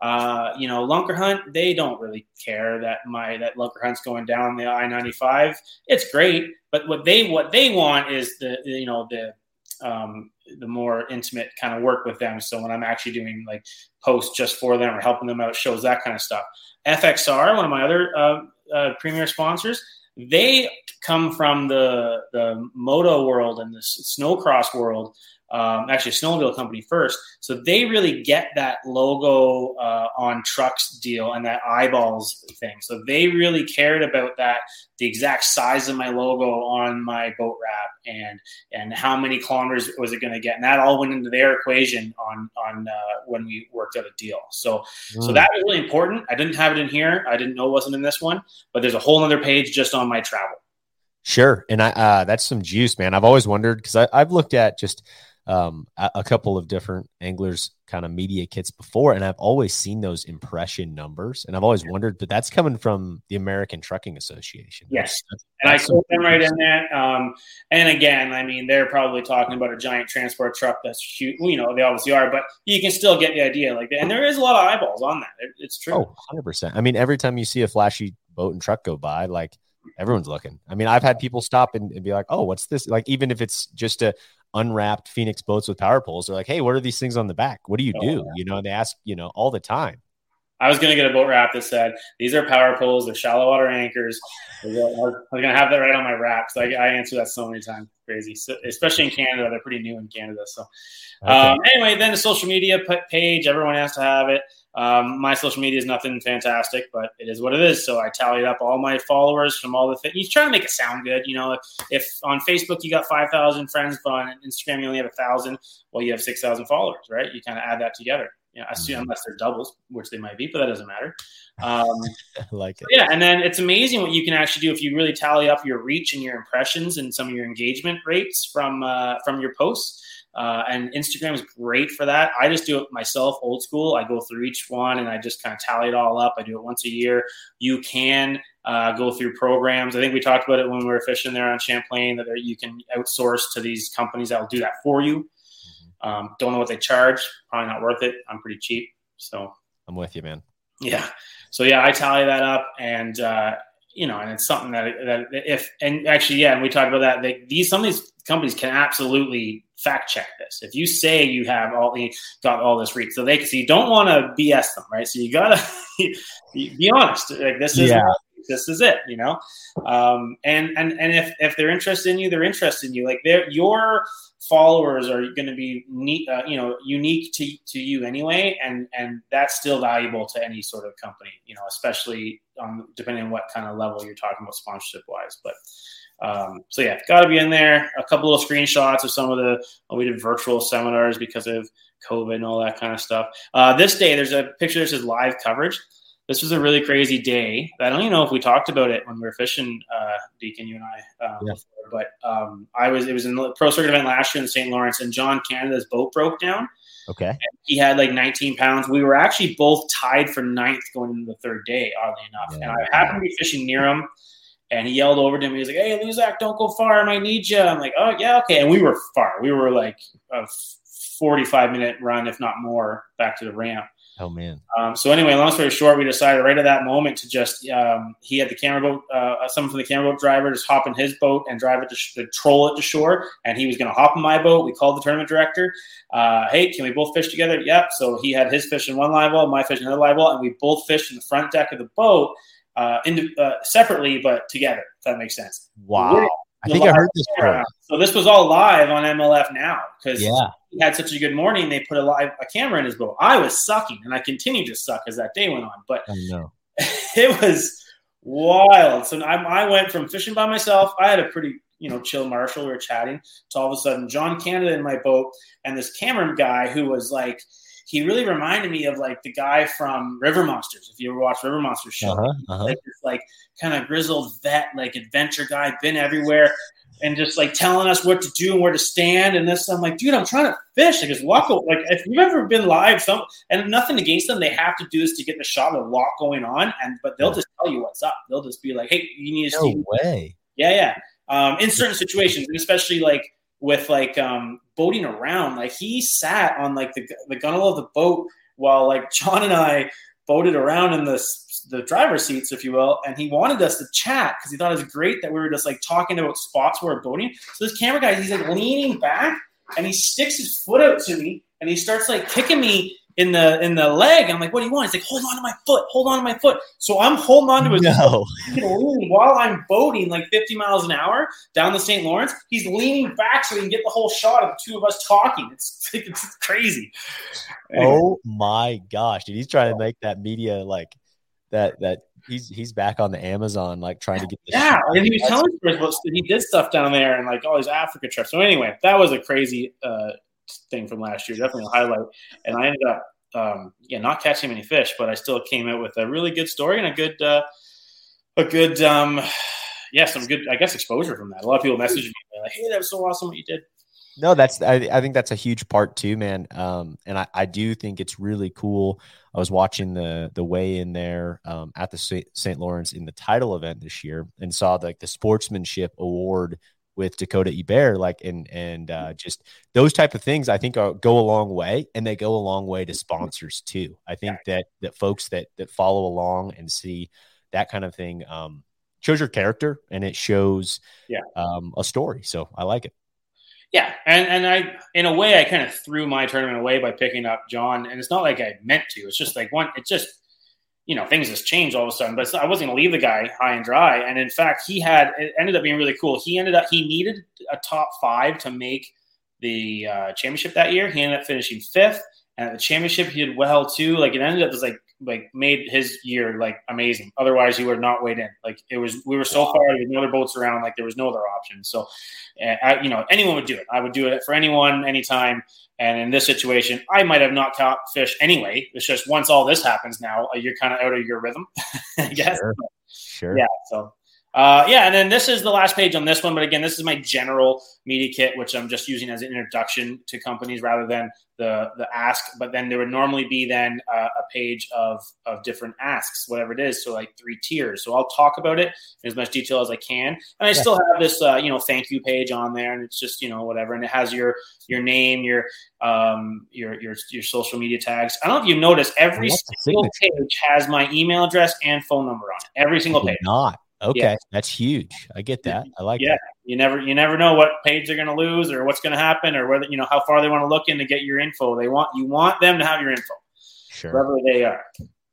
Uh, you know, Lunker Hunt, they don't really care that my that Lunker Hunt's going down the I ninety five. It's great, but what they what they want is the you know the um, the more intimate kind of work with them. So when I'm actually doing like posts just for them or helping them out, shows that kind of stuff. FXR, one of my other uh, uh, premier sponsors, they come from the the moto world and the snowcross world um, actually a snowmobile company first. So they really get that logo uh, on trucks deal and that eyeballs thing. So they really cared about that, the exact size of my logo on my boat wrap and and how many kilometers was it going to get, and that all went into their equation on on uh, when we worked out a deal. So mm. so that was really important. I didn't have it in here. I didn't know it wasn't in this one, but there's a whole other page just on my travel. Sure, and I uh, that's some juice, man. I've always wondered because I've looked at just um, a, a, couple of different anglers kind of media kits before, and I've always seen those impression numbers, and I've always wondered, but that's coming from the American Trucking Association. Yes, that's, and I put them right in that. Um, and again, I mean, they're probably talking about a giant transport truck that's huge. You know, they obviously are, but you can still get the idea. Like, and there is a lot of eyeballs on that. It, it's true. Oh, 100 percent. I mean, every time you see a flashy boat and truck go by, like everyone's looking. I mean, I've had people stop and, and, be like, "Oh, what's this?" Like, even if it's just a unwrapped Phoenix boats with power poles. They're like, hey, what are these things on the back? What do you oh, do? You know, they ask, you know, all the time. I was going to get a boat wrap that said, these are power poles, they're shallow water anchors. I was going to have that right on my wrap. So I, I answer that so many times. Crazy. So, especially in Canada. They're pretty new in Canada. So okay. um, anyway, then the social media page, everyone has to have it. Um, my social media is nothing fantastic, but it is what it is. So I tallied up all my followers from all the things. He's trying to make it sound good. You know, if, if on Facebook you got 5,000 friends, but on Instagram you only have a thousand, well, you have 6,000 followers, right? You kind of add that together. You know, assume, mm-hmm. unless they're doubles, which they might be, but that doesn't matter. Um, like it. Yeah. And then it's amazing what you can actually do if you really tally up your reach and your impressions and some of your engagement rates from, uh, from your posts uh, and Instagram is great for that. I just do it myself, old school. I go through each one and I just kind of tally it all up. I do it once a year. You can uh, go through programs. I think we talked about it when we were fishing there on Champlain that you can outsource to these companies that will do that for you. Mm-hmm. Um, don't know what they charge. Probably not worth it. I'm pretty cheap. So I'm with you, man. Yeah. So yeah, I tally that up and, uh, you know, and it's something that, that if, and actually, yeah, and we talked about that, they, these, some of these companies can absolutely fact check this. If you say you have all you got all this reach, so they can so you don't want to BS them, right? So you gotta be honest. Like this is yeah. this is it, you know. Um, and and and if if they're interested in you, they're interested in you. Like they're your followers are going to be neat, uh, you know, unique to to you anyway, and and that's still valuable to any sort of company, you know, especially um, depending on what kind of level you're talking about sponsorship wise, but. Um, so yeah, got to be in there. A couple of screenshots of some of the we did virtual seminars because of COVID and all that kind of stuff. Uh, this day, there's a picture that says live coverage. This was a really crazy day. I don't even know if we talked about it when we were fishing, uh, Deacon, you and I, um, yeah. before, but um, I was. It was in the pro circuit event last year in St. Lawrence, and John Canada's boat broke down. Okay. he had like 19 pounds. We were actually both tied for ninth going into the third day, oddly enough. Yeah. And I happened to be fishing near him and he yelled over to me. He's like, "Hey, Luzak, don't go far. I might need you." I'm like, "Oh yeah, okay." And we were far. We were like a 45 minute run, if not more, back to the ramp. Oh man. Um, so anyway, long story short, we decided right at that moment to just um, he had the camera boat, uh, someone from the camera boat driver just hop in his boat and drive it to, sh- to troll it to shore, and he was going to hop in my boat. We called the tournament director. Uh, hey, can we both fish together? Yep. So he had his fish in one live well, my fish in another live well, and we both fished in the front deck of the boat, uh, in, uh, separately but together. If that makes sense. Wow. I think I heard this part. So this was all live on MLF now because yeah. He had such a good morning. They put a live a camera in his boat. I was sucking, and I continued to suck as that day went on. But it was wild. So I, I went from fishing by myself. I had a pretty you know chill Marshall. We were chatting. To all of a sudden, John Canada in my boat, and this camera guy who was like he really reminded me of like the guy from River Monsters. If you ever watch River Monsters show, uh-huh, uh-huh. like this like kind of grizzled vet, like adventure guy, been everywhere, and just like telling us what to do and where to stand. And this, I'm like, dude, I'm trying to fish. Like, just walk. Like, if you've ever been live, some and nothing against them, they have to do this to get the shot of walk going on. And but they'll just tell you what's up. They'll just be like, hey, you need to. No way. Yeah, yeah. Um, in certain situations, and especially like with like um, boating around. Like he sat on like the the gunnel of the boat while like John and I boated around in the the driver's seats, if you will, and he wanted us to chat because he thought it was great that we were just like talking about spots where we're boating. So this camera guy, he's like leaning back and he sticks his foot out to me and he starts like kicking me in the in the leg. I'm like, what do you want? He's like, hold on to my foot, hold on to my foot. So I'm holding on to his no. foot while I'm boating like 50 miles an hour down the St. Lawrence. He's leaning back so he can get the whole shot of the two of us talking. It's it's crazy. Oh my gosh, dude! He's trying to make that media like that that he's he's back on the Amazon, like trying to get. yeah, and he was telling us about he did stuff down there and like all his Africa trips. So anyway, that was a crazy uh, thing from last year. Definitely a highlight. And I ended up, um, yeah, not catching many fish, but I still came out with a really good story and a good, uh, a good, um, yeah, some good, I guess, exposure from that. A lot of people messaged me like, "Hey, that was so awesome what you did." No, that's I, I think that's a huge part too, man. Um, and I, I do think it's really cool. I was watching the the weigh in there um, at the St. Lawrence in the title event this year and saw like the sportsmanship award with Dakota Ebert, like and and uh, just those type of things, I think are, go a long way, and they go a long way to sponsors too. I think that that folks that that follow along and see that kind of thing um, shows your character and it shows yeah um, a story. So I like it. Yeah, and and I in a way I kind of threw my tournament away by picking up John, and it's not like I meant to. It's just like one. It's just you know things just changed all of a sudden. But I wasn't going to leave the guy high and dry. And in fact, he had it ended up being really cool. He ended up he needed a top five to make the uh, championship that year. He ended up finishing fifth, and at the championship he did well too. Like it ended up as like like made his year like amazing. Otherwise, he would not weighed in. Like it was, we were so far. There no other boats around. Like there was no other option. So, uh, I, you know, anyone would do it. I would do it for anyone, anytime. And in this situation, I might have not caught fish anyway. It's just once all this happens now, uh, you're kind of out of your rhythm, I guess. Sure. sure. Yeah. So, uh, yeah, and then this is the last page on this one. But again, this is my general media kit, which I'm just using as an introduction to companies rather than the the ask. But then there would normally be then uh, a page of of different asks, whatever it is. So like three tiers. So I'll talk about it in as much detail as I can. And I still have this uh, you know thank you page on there, and it's just you know whatever, and it has your your name, your um your your your social media tags. I don't know if you noticed every single page has my email address and phone number on it. Every single page. Not Okay, yeah. that's huge. I get that. I like. Yeah, that. you never you never know what page they're going to lose or what's going to happen or whether you know how far they want to look in to get your info. They want you want them to have your info, sure, wherever they are.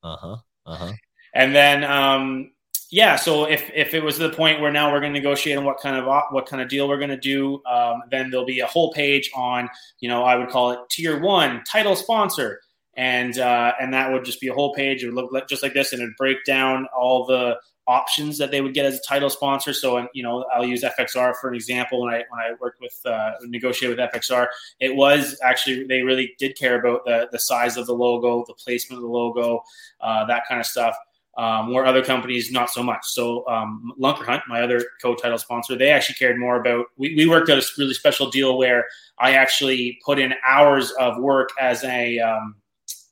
Uh huh. Uh huh. And then, um, yeah. So if if it was the point where now we're going to negotiate on what kind of what kind of deal we're going to do, um, then there'll be a whole page on you know I would call it tier one title sponsor. And uh, and that would just be a whole page. It would look just like this, and it'd break down all the options that they would get as a title sponsor. So, you know, I'll use FXR for an example. When I when I worked with uh, negotiate with FXR, it was actually they really did care about the the size of the logo, the placement of the logo, uh, that kind of stuff. Um, where other companies not so much. So um, Lunker Hunt, my other co-title sponsor, they actually cared more about. We, we worked out a really special deal where I actually put in hours of work as a um,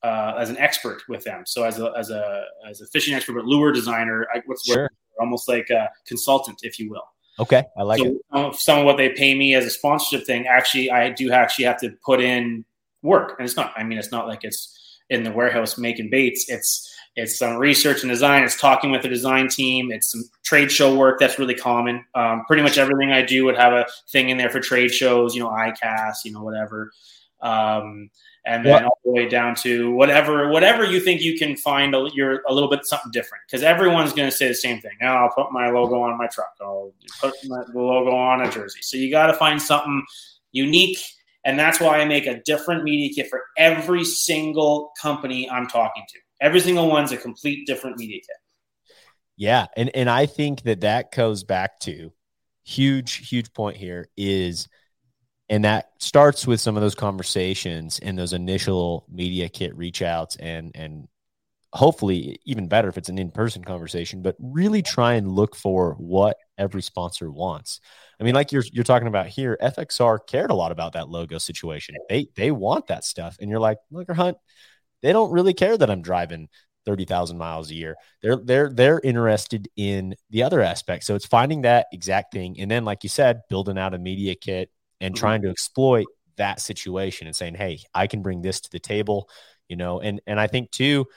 uh, as an expert with them. So as a as a as a fishing expert, but lure designer, I, what's sure. almost like a consultant, if you will. Okay, I like so it. Some, some of what they pay me as a sponsorship thing, actually, I do actually have to put in work, and it's not. I mean, it's not like it's in the warehouse making baits. It's it's some research and design. It's talking with the design team. It's some trade show work that's really common. Um, pretty much everything I do would have a thing in there for trade shows. You know, ICAST, you know, whatever. Um, and then all the way down to whatever whatever you think you can find a, you're a little bit something different because everyone's going to say the same thing. Oh, I'll put my logo on my truck. I'll put my, the logo on a jersey. So you got to find something unique, and that's why I make a different media kit for every single company I'm talking to. Every single one's a complete different media kit. Yeah, and and I think that that goes back to huge huge point here is and that starts with some of those conversations and those initial media kit reach outs and and hopefully even better if it's an in-person conversation but really try and look for what every sponsor wants i mean like you're you're talking about here fxr cared a lot about that logo situation they they want that stuff and you're like Lunker Hunt they don't really care that i'm driving 30,000 miles a year. They're they're they're interested in the other aspect. So it's finding that exact thing and then like you said building out a media kit and mm-hmm. trying to exploit that situation and saying, "Hey, I can bring this to the table," you know. And and I think too,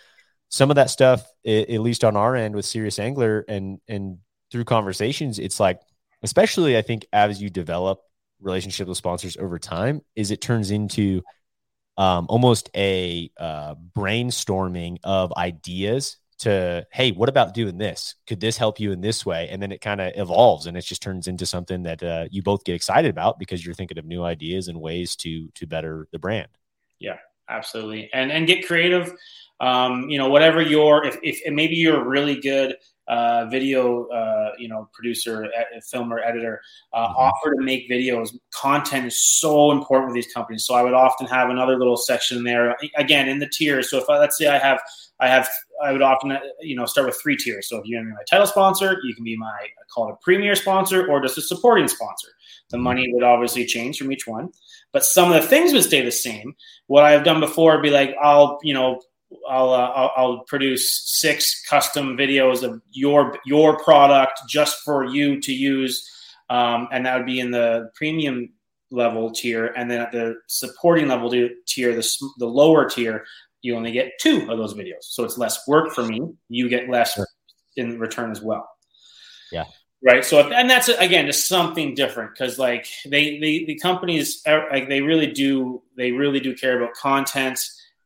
some of that stuff, at least on our end with Serious Angler, and and through conversations, it's like, especially I think as you develop relationship with sponsors over time, is it turns into um, almost a uh, brainstorming of ideas to hey what about doing this? Could this help you in this way? And then it kind of evolves and it just turns into something that uh, you both get excited about because you're thinking of new ideas and ways to to better the brand. Yeah absolutely. And and get creative. Um, you know whatever your if, if maybe you're really good uh, video, uh, you know, producer, filmer, editor, uh, mm-hmm. offer to make videos. Content is so important with these companies. So I would often have another little section there, again, in the tiers. So if I, let's say I have, I have, I would often, you know, start with three tiers. So if you're my title sponsor, you can be my, I call it a premier sponsor or just a supporting sponsor. The mm-hmm. money would obviously change from each one, but some of the things would stay the same. What I've done before would be like, I'll, you know, I'll, uh, I'll, I'll produce six custom videos of your your product just for you to use, um, and that would be in the premium level tier, and then at the supporting level tier, the the lower tier, you only get two of those videos, so it's less work for me. You get less in return as well. Yeah. Right. So, if, and that's again just something different because, like, they, they the companies like they really do they really do care about content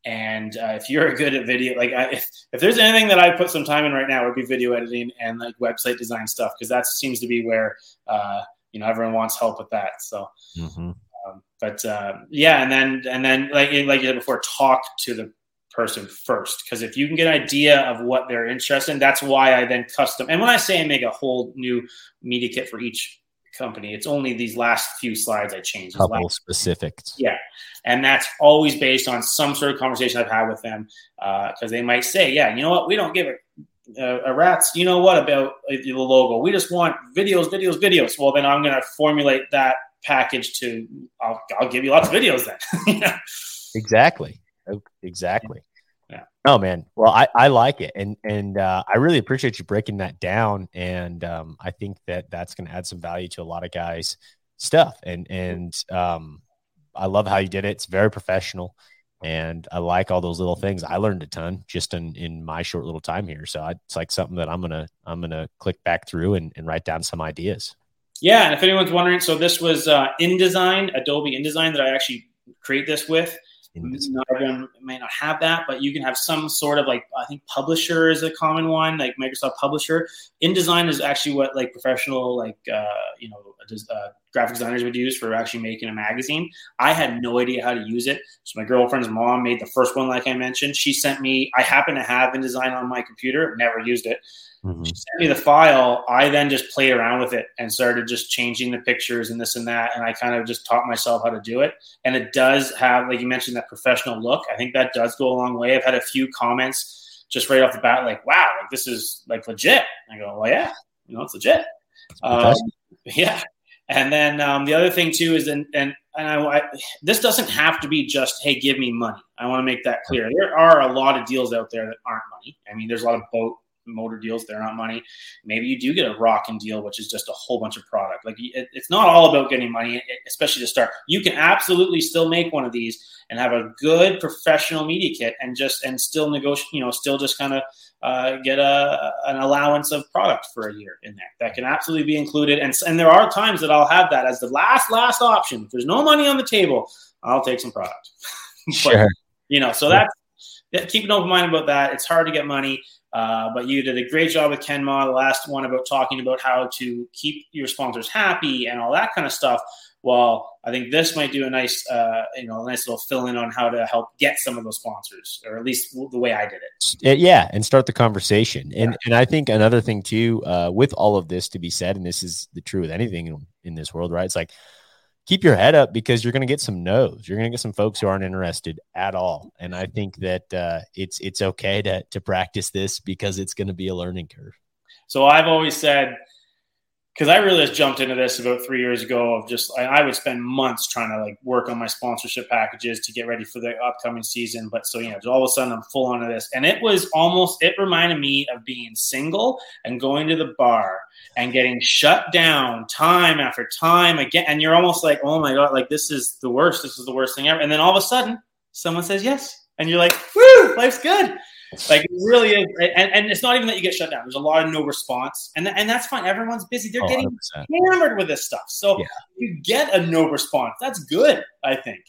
and uh, if you're good at video, like I, if, if there's anything that I put some time in right now, it would be video editing and like website design stuff because that seems to be where uh, you know everyone wants help with that. So, mm-hmm. um, but uh, yeah, and then and then like like you said before, talk to the person first because if you can get an idea of what they're interested in, that's why I then custom. And when I say I make a whole new media kit for each company. It's only these last few slides I changed. Couple last, specifics. Yeah. And that's always based on some sort of conversation I've had with them because uh, they might say, yeah, you know what? We don't give a, a, a rat's, you know what, about the logo. We just want videos, videos, videos. Well, then I'm going to formulate that package to, I'll, I'll give you lots of videos then. Exactly. Exactly. Oh man, well I, I like it, and and uh, I really appreciate you breaking that down, and um, I think that that's going to add some value to a lot of guys' stuff, and and um, I love how you did it. It's very professional, and I like all those little things. I learned a ton just in in my short little time here, so I, it's like something that I'm gonna I'm gonna click back through and, and write down some ideas. Yeah, and if anyone's wondering, so this was uh, InDesign, Adobe InDesign that I actually create this with. Not everyone may not have that, but you can have some sort of like I think Publisher is a common one, like Microsoft Publisher. InDesign is actually what like professional like uh, you know uh, graphic designers would use for actually making a magazine. I had no idea how to use it, so my girlfriend's mom made the first one, like I mentioned. She sent me. I happen to have InDesign on my computer, never used it. Mm-hmm. She sent me the file. I then just played around with it and started just changing the pictures and this and that. And I kind of just taught myself how to do it. And it does have, like you mentioned, that professional look. I think that does go a long way. I've had a few comments just right off the bat, like, wow, like this is like legit. I go, well, yeah, you know, it's legit. Um, yeah. And then um, the other thing too is, and, and, and I, I, this doesn't have to be just, hey, give me money. I want to make that clear. There are a lot of deals out there that aren't money. I mean, there's a lot of boat motor deals, they're not money. Maybe you do get a rocking deal, which is just a whole bunch of product. Like it, it's not all about getting money, especially to start. You can absolutely still make one of these and have a good professional media kit and just and still negotiate, you know, still just kind of uh, get a an allowance of product for a year in there. That can absolutely be included. And and there are times that I'll have that as the last last option. If there's no money on the table, I'll take some product. but, sure. You know, so that's keep an open mind about that. It's hard to get money. Uh, but you did a great job with Kenma, the last one about talking about how to keep your sponsors happy and all that kind of stuff well, I think this might do a nice, uh, you know, a nice little fill in on how to help get some of those sponsors, or at least the way I did it. Yeah, and start the conversation. And yeah. and I think another thing too, uh, with all of this to be said, and this is the true with anything in, in this world, right? It's like keep your head up because you're going to get some no's. You're going to get some folks who aren't interested at all. And I think that uh, it's it's okay to to practice this because it's going to be a learning curve. So I've always said because I really just jumped into this about three years ago of just I, I, would spend months trying to like work on my sponsorship packages to get ready for the upcoming season. But so you know, all of a sudden I'm full onto this, and it was almost it reminded me of being single and going to the bar and getting shut down time after time again, and you're almost like, oh my god, like this is the worst. This is the worst thing ever. And then all of a sudden, someone says yes, and you're like, woo, life's good. Like it really is, and, and it's not even that you get shut down. There's a lot of no response, and and that's fine. Everyone's busy. They're oh, getting 100%. hammered with this stuff. So yeah. you get a no response. That's good, I think.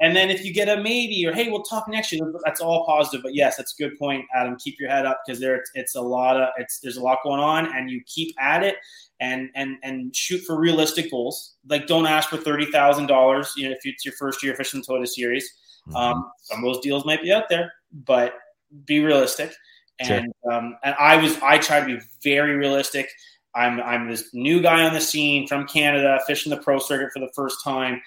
And then if you get a maybe or hey, we'll talk next year. That's all positive. But yes, that's a good point, Adam. Keep your head up because there it's a lot of it's there's a lot going on, and you keep at it and and and shoot for realistic goals. Like don't ask for thirty thousand dollars. You know, if it's your first year fishing Toyota Series, mm-hmm. um, some of those deals might be out there, but be realistic. And sure. um, and I was I try to be very realistic. I'm I'm this new guy on the scene from Canada, fishing the pro circuit for the first time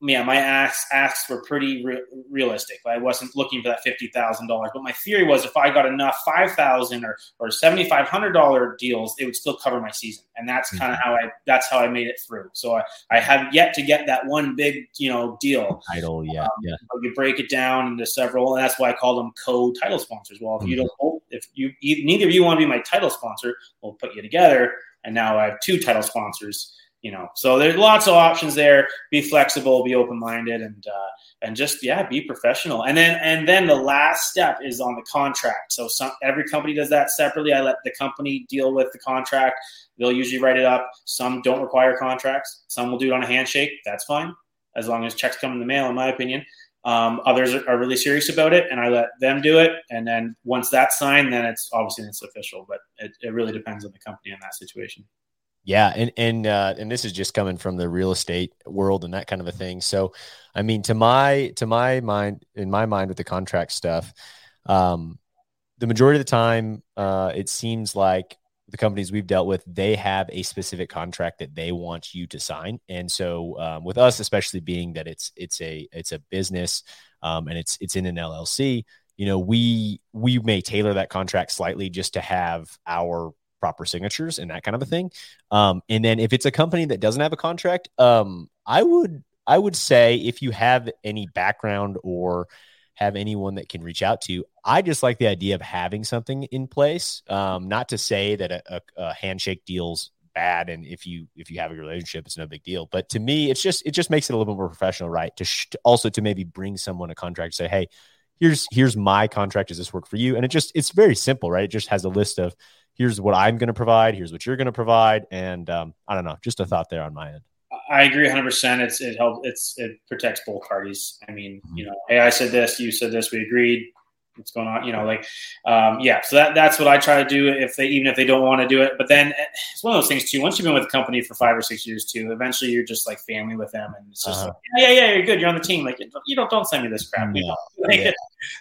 yeah, my asks asks were pretty re- realistic. I wasn't looking for that fifty thousand dollars, but my theory was if I got enough five thousand or or seventy five hundred dollar deals, it would still cover my season, and that's kind of mm-hmm. how I that's how I made it through. So I, I have yet to get that one big you know deal title. Yeah, um, yeah. You break it down into several, and that's why I call them co title sponsors. Well, if mm-hmm. you don't, if you neither of you want to be my title sponsor, we'll put you together, and now I have two title sponsors you know so there's lots of options there. Be flexible be open-minded and uh, and just yeah be professional. And then and then the last step is on the contract. So some every company does that separately. I let the company deal with the contract. They'll usually write it up. Some don't require contracts. Some will do it on a handshake. That's fine as long as checks come in the mail in my opinion. Um, others are, really serious about it and i let them do it. And then once that's signed then it's obviously it's official but it, it really depends on the company in that situation yeah, and and uh, and this is just coming from the real estate world and that kind of a thing. So, I mean, to my to my mind, in my mind, with the contract stuff, um, the majority of the time, uh, it seems like the companies we've dealt with, they have a specific contract that they want you to sign. And so, um, with us, especially being that it's it's a it's a business um, and it's it's in an LLC, you know, we we may tailor that contract slightly just to have our proper signatures and that kind of a thing. Um, and then if it's a company that doesn't have a contract, um, I would I would say if you have any background or have anyone that can reach out to, I just like the idea of having something in place. Um, not to say that a, a, a handshake deal's bad, and if you if you have a relationship, it's no big deal. But to me, it's just it just makes it a little bit more professional, right? To sh- also to maybe bring someone a contract, say, hey, here's here's my contract. Does this work for you? And it just it's very simple, right? It just has a list of here's what I'm going to provide, here's what you're going to provide, and um, I don't know, just a thought there on my end. I agree 100. percent It's it helps. It's it protects both parties. I mean, mm-hmm. you know, hey, I said this, you said this, we agreed. What's going on? You know, like, um, yeah. So that that's what I try to do. If they even if they don't want to do it, but then it's one of those things too. Once you've been with a company for five or six years too, eventually you're just like family with them, and it's just uh-huh. like, yeah, yeah, yeah, you're good. You're on the team. Like, you don't don't send me this crap. You know? like, yeah.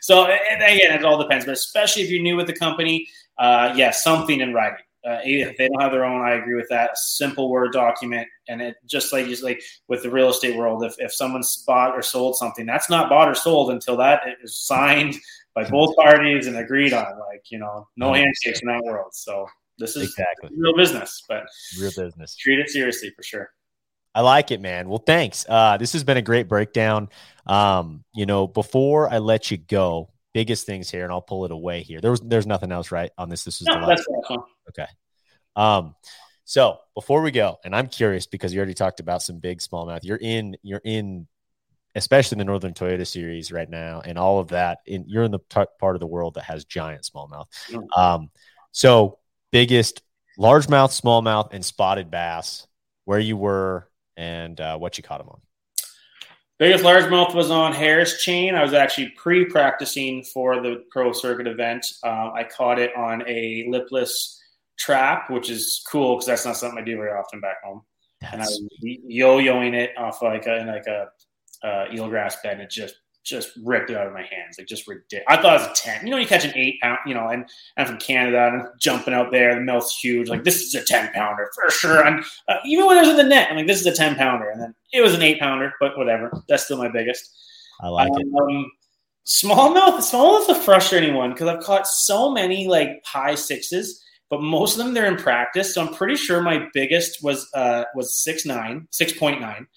So again, it all depends. But especially if you're new with the company, uh, yeah, something in writing. Uh, if they don't have their own, I agree with that. A simple Word document, and it just like just like with the real estate world, if if someone's bought or sold something, that's not bought or sold until that is signed by both parties and agreed on. Like you know, no handshakes in that world. So this is exactly real business, but real business. Treat it seriously for sure. I like it, man. Well, thanks. Uh, this has been a great breakdown. Um, you know, before I let you go, biggest things here, and I'll pull it away here. There was there's nothing else right on this. This is No, the last. Okay. Um, so before we go, and I'm curious because you already talked about some big smallmouth. You're in, you're in, especially the Northern Toyota series right now, and all of that. In you're in the t- part of the world that has giant smallmouth. Um, so biggest largemouth, smallmouth, and spotted bass. Where you were and uh, what you caught them on. Biggest largemouth was on Harris chain. I was actually pre-practicing for the pro circuit event. Uh, I caught it on a lipless trap, which is cool because that's not something I do very often back home. and I was yo-yoing it off like a in like a uh, eelgrass bed, and it just just ripped it out of my hands, like just ridiculous. I thought it was a ten. You know, you catch an eight pound, you know, and I'm from Canada, and I'm jumping out there. The mouth's huge. Like this is a ten pounder for sure. And uh, even when it was in the net, I'm like, this is a ten pounder, and then it was an eight pounder, but whatever. That's still my biggest. I like it. Um, smallmouth, smallmouth's a frustrating one because I've caught so many like high sixes, but most of them they're in practice. So I'm pretty sure my biggest was uh was six nine, six point nine,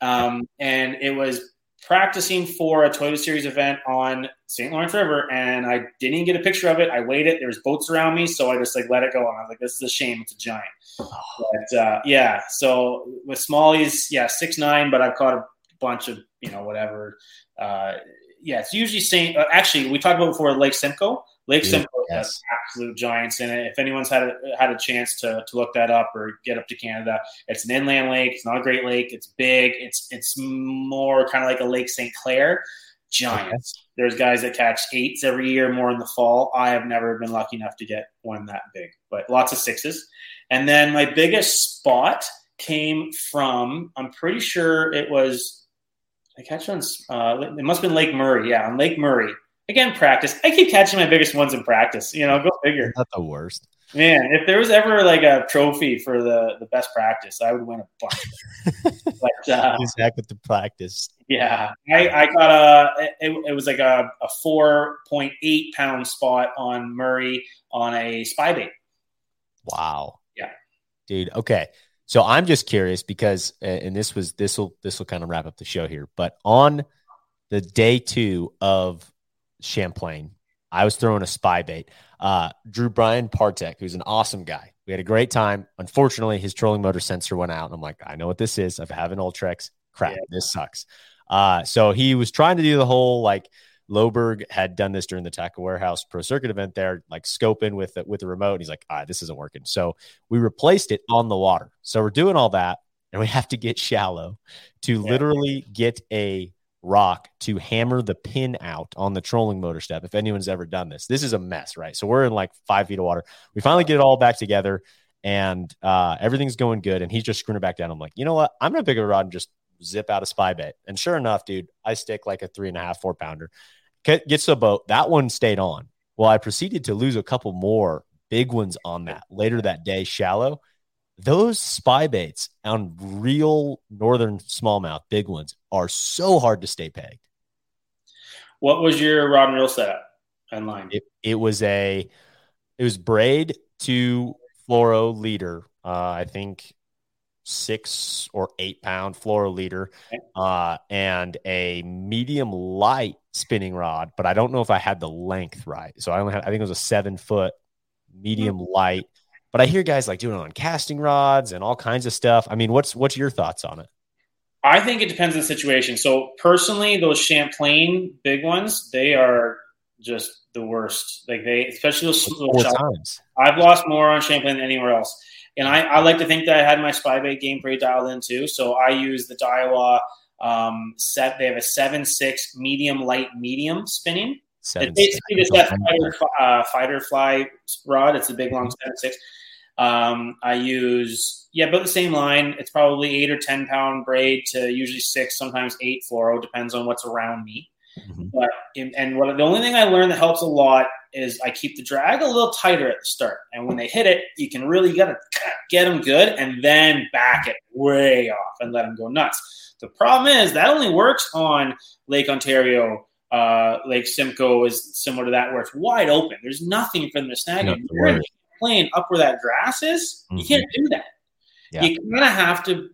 um, and it was practicing for a Toyota Series event on St. Lawrence River, and I didn't even get a picture of it. I waited. There was boats around me, so I just like let it go. And I was like, "This is a shame. It's a giant." But uh, yeah, so with smallies, yeah, six nine, but I've caught a bunch of you know whatever. Uh, yeah, it's usually saying. Uh, actually, we talked about before Lake Simcoe. Lake Yeah, Simcoe yes. absolute giants in it. If anyone's had a, had a chance to, to look that up or get up to Canada, it's an inland lake. It's not a great lake. It's big. It's it's more kind of like a Lake St. Clair. Giants. There's guys that catch eights every year, more in the fall. I have never been lucky enough to get one that big, but lots of sixes. And then my biggest spot came from, I'm pretty sure it was, I catch on, uh, it must have been Lake Murray. Yeah, on Lake Murray. Again, practice. I keep catching my biggest ones in practice. You know, go figure. Not the worst. Man, if there was ever like a trophy for the, the best practice, I would win a bunch. but uh, back with the practice. yeah, I, I got a. It, it was like a, a four point eight pound spot on Murray on a spy bait. Wow. Yeah. Dude. Okay. So I'm just curious because, and this was this will this will kind of wrap up the show here. But on the day two of Champlain, I was throwing a spy bait. Uh, Drew Brian Partek, who's an awesome guy. We had a great time. Unfortunately, his trolling motor sensor went out. And I'm like, I know what this is. I've had an Ultrex. Crap, Yeah. this sucks. Uh, so he was trying to do the whole like Loberg had done this during the Tackle Warehouse Pro Circuit event there, like scoping with the, with the remote. And he's like, ah, this isn't working. So we replaced it on the water. So we're doing all that, and we have to get shallow to Yeah. literally get a rock to hammer the pin out on the trolling motor step. If anyone's ever done this, this is a mess, right? So we're in like five feet of water. We finally get it all back together, and uh, everything's going good. And he's just screwing it back down. I'm like, you know what? I'm gonna pick up a rod and just zip out a spy bait. And sure enough, dude, I stick like a three and a half, four pounder. Get- Gets the boat. That one stayed on. Well, I proceeded to lose a couple more big ones on that later that day, shallow. Those spy baits on real northern smallmouth, big ones, are so hard to stay pegged. What was your rod and reel setup online? It, it was a, it was braid to fluoro leader. Uh, I think six or eight pound fluoro leader, Okay. uh, and a medium light spinning rod. But I don't know if I had the length right. So I only had, I think it was a seven foot medium light. But I hear guys like doing it on casting rods and all kinds of stuff. I mean, what's what's your thoughts on it? I think it depends on the situation. So personally, those Champlain big ones, they are just the worst. Like they, especially those. Those times. I've lost more on Champlain than anywhere else. And I, I like to think that I had my spy bait game pretty dialed in too. So I use the Daiwa um, set. They have a seven six medium light medium spinning. Seven, It's basically just that fighter, uh, fighter fly rod. It's a big long seven six. Um, I use yeah, about the same line. It's probably eight or ten pound braid to usually six, sometimes eight fluoro, depends on what's around me. Mhm. But in, and what the only thing I learned that helps a lot is I keep the drag a little tighter at the start, and when they hit it, you can really gotta get them good, and then back it way off and let them go nuts. The problem is that only works on Lake Ontario. Uh, Lake Simcoe is similar to that, where it's wide open. There's nothing for them to snag. Not in. to You're in worry. Plain up where that grass is, you Mhm. can't do that. Yeah. You kind of have to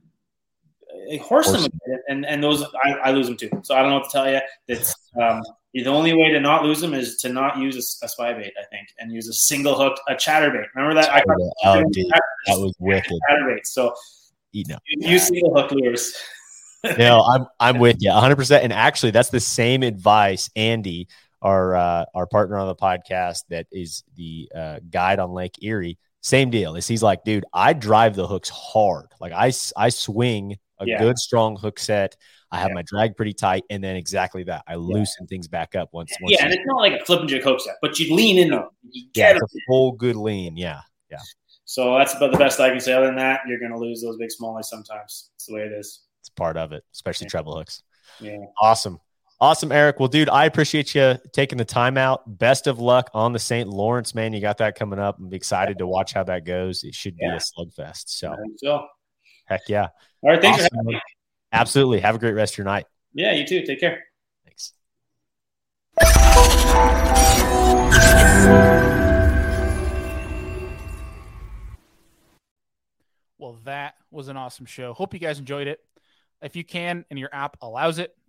uh, horse them, Horse a bit, and and those I, I lose them too. So I don't know what to tell you. It's um, The only way to not lose them is to not use a, a spy bait, I think, and use a single hook, a chatterbait. Remember that? I oh, dude, that was wicked. Chatterbait. So you know, use single hook lures. no, I'm I'm with you 100. percent And actually, that's the same advice Andy, our uh, our partner on the podcast, that is the uh, guide on Lake Erie. Same deal. Is he's like, dude, I drive the hooks hard. Like I I swing a yeah. good strong hook set. I have yeah. my drag pretty tight, and then exactly that. I loosen things back up once. once yeah, and it's not like a flipping and jig hook set, but you lean in them. yeah, it's a full good lean. Yeah, yeah. So that's about the best I can say. Other than that, you're going to lose those big smallies sometimes. It's the way it is. It's part of it, especially treble hooks. Yeah. Awesome. Awesome, Eric. Well, dude, I appreciate you taking the time out. Best of luck on the St. Lawrence, man. You got that coming up. I'm excited to watch how that goes. It should be a slugfest. So, so, heck yeah. All right. Thanks awesome. Absolutely. Have a great rest of your night. Yeah, you too. Take care. Thanks. Well, that was an awesome show. Hope you guys enjoyed it. If you can and your app allows it,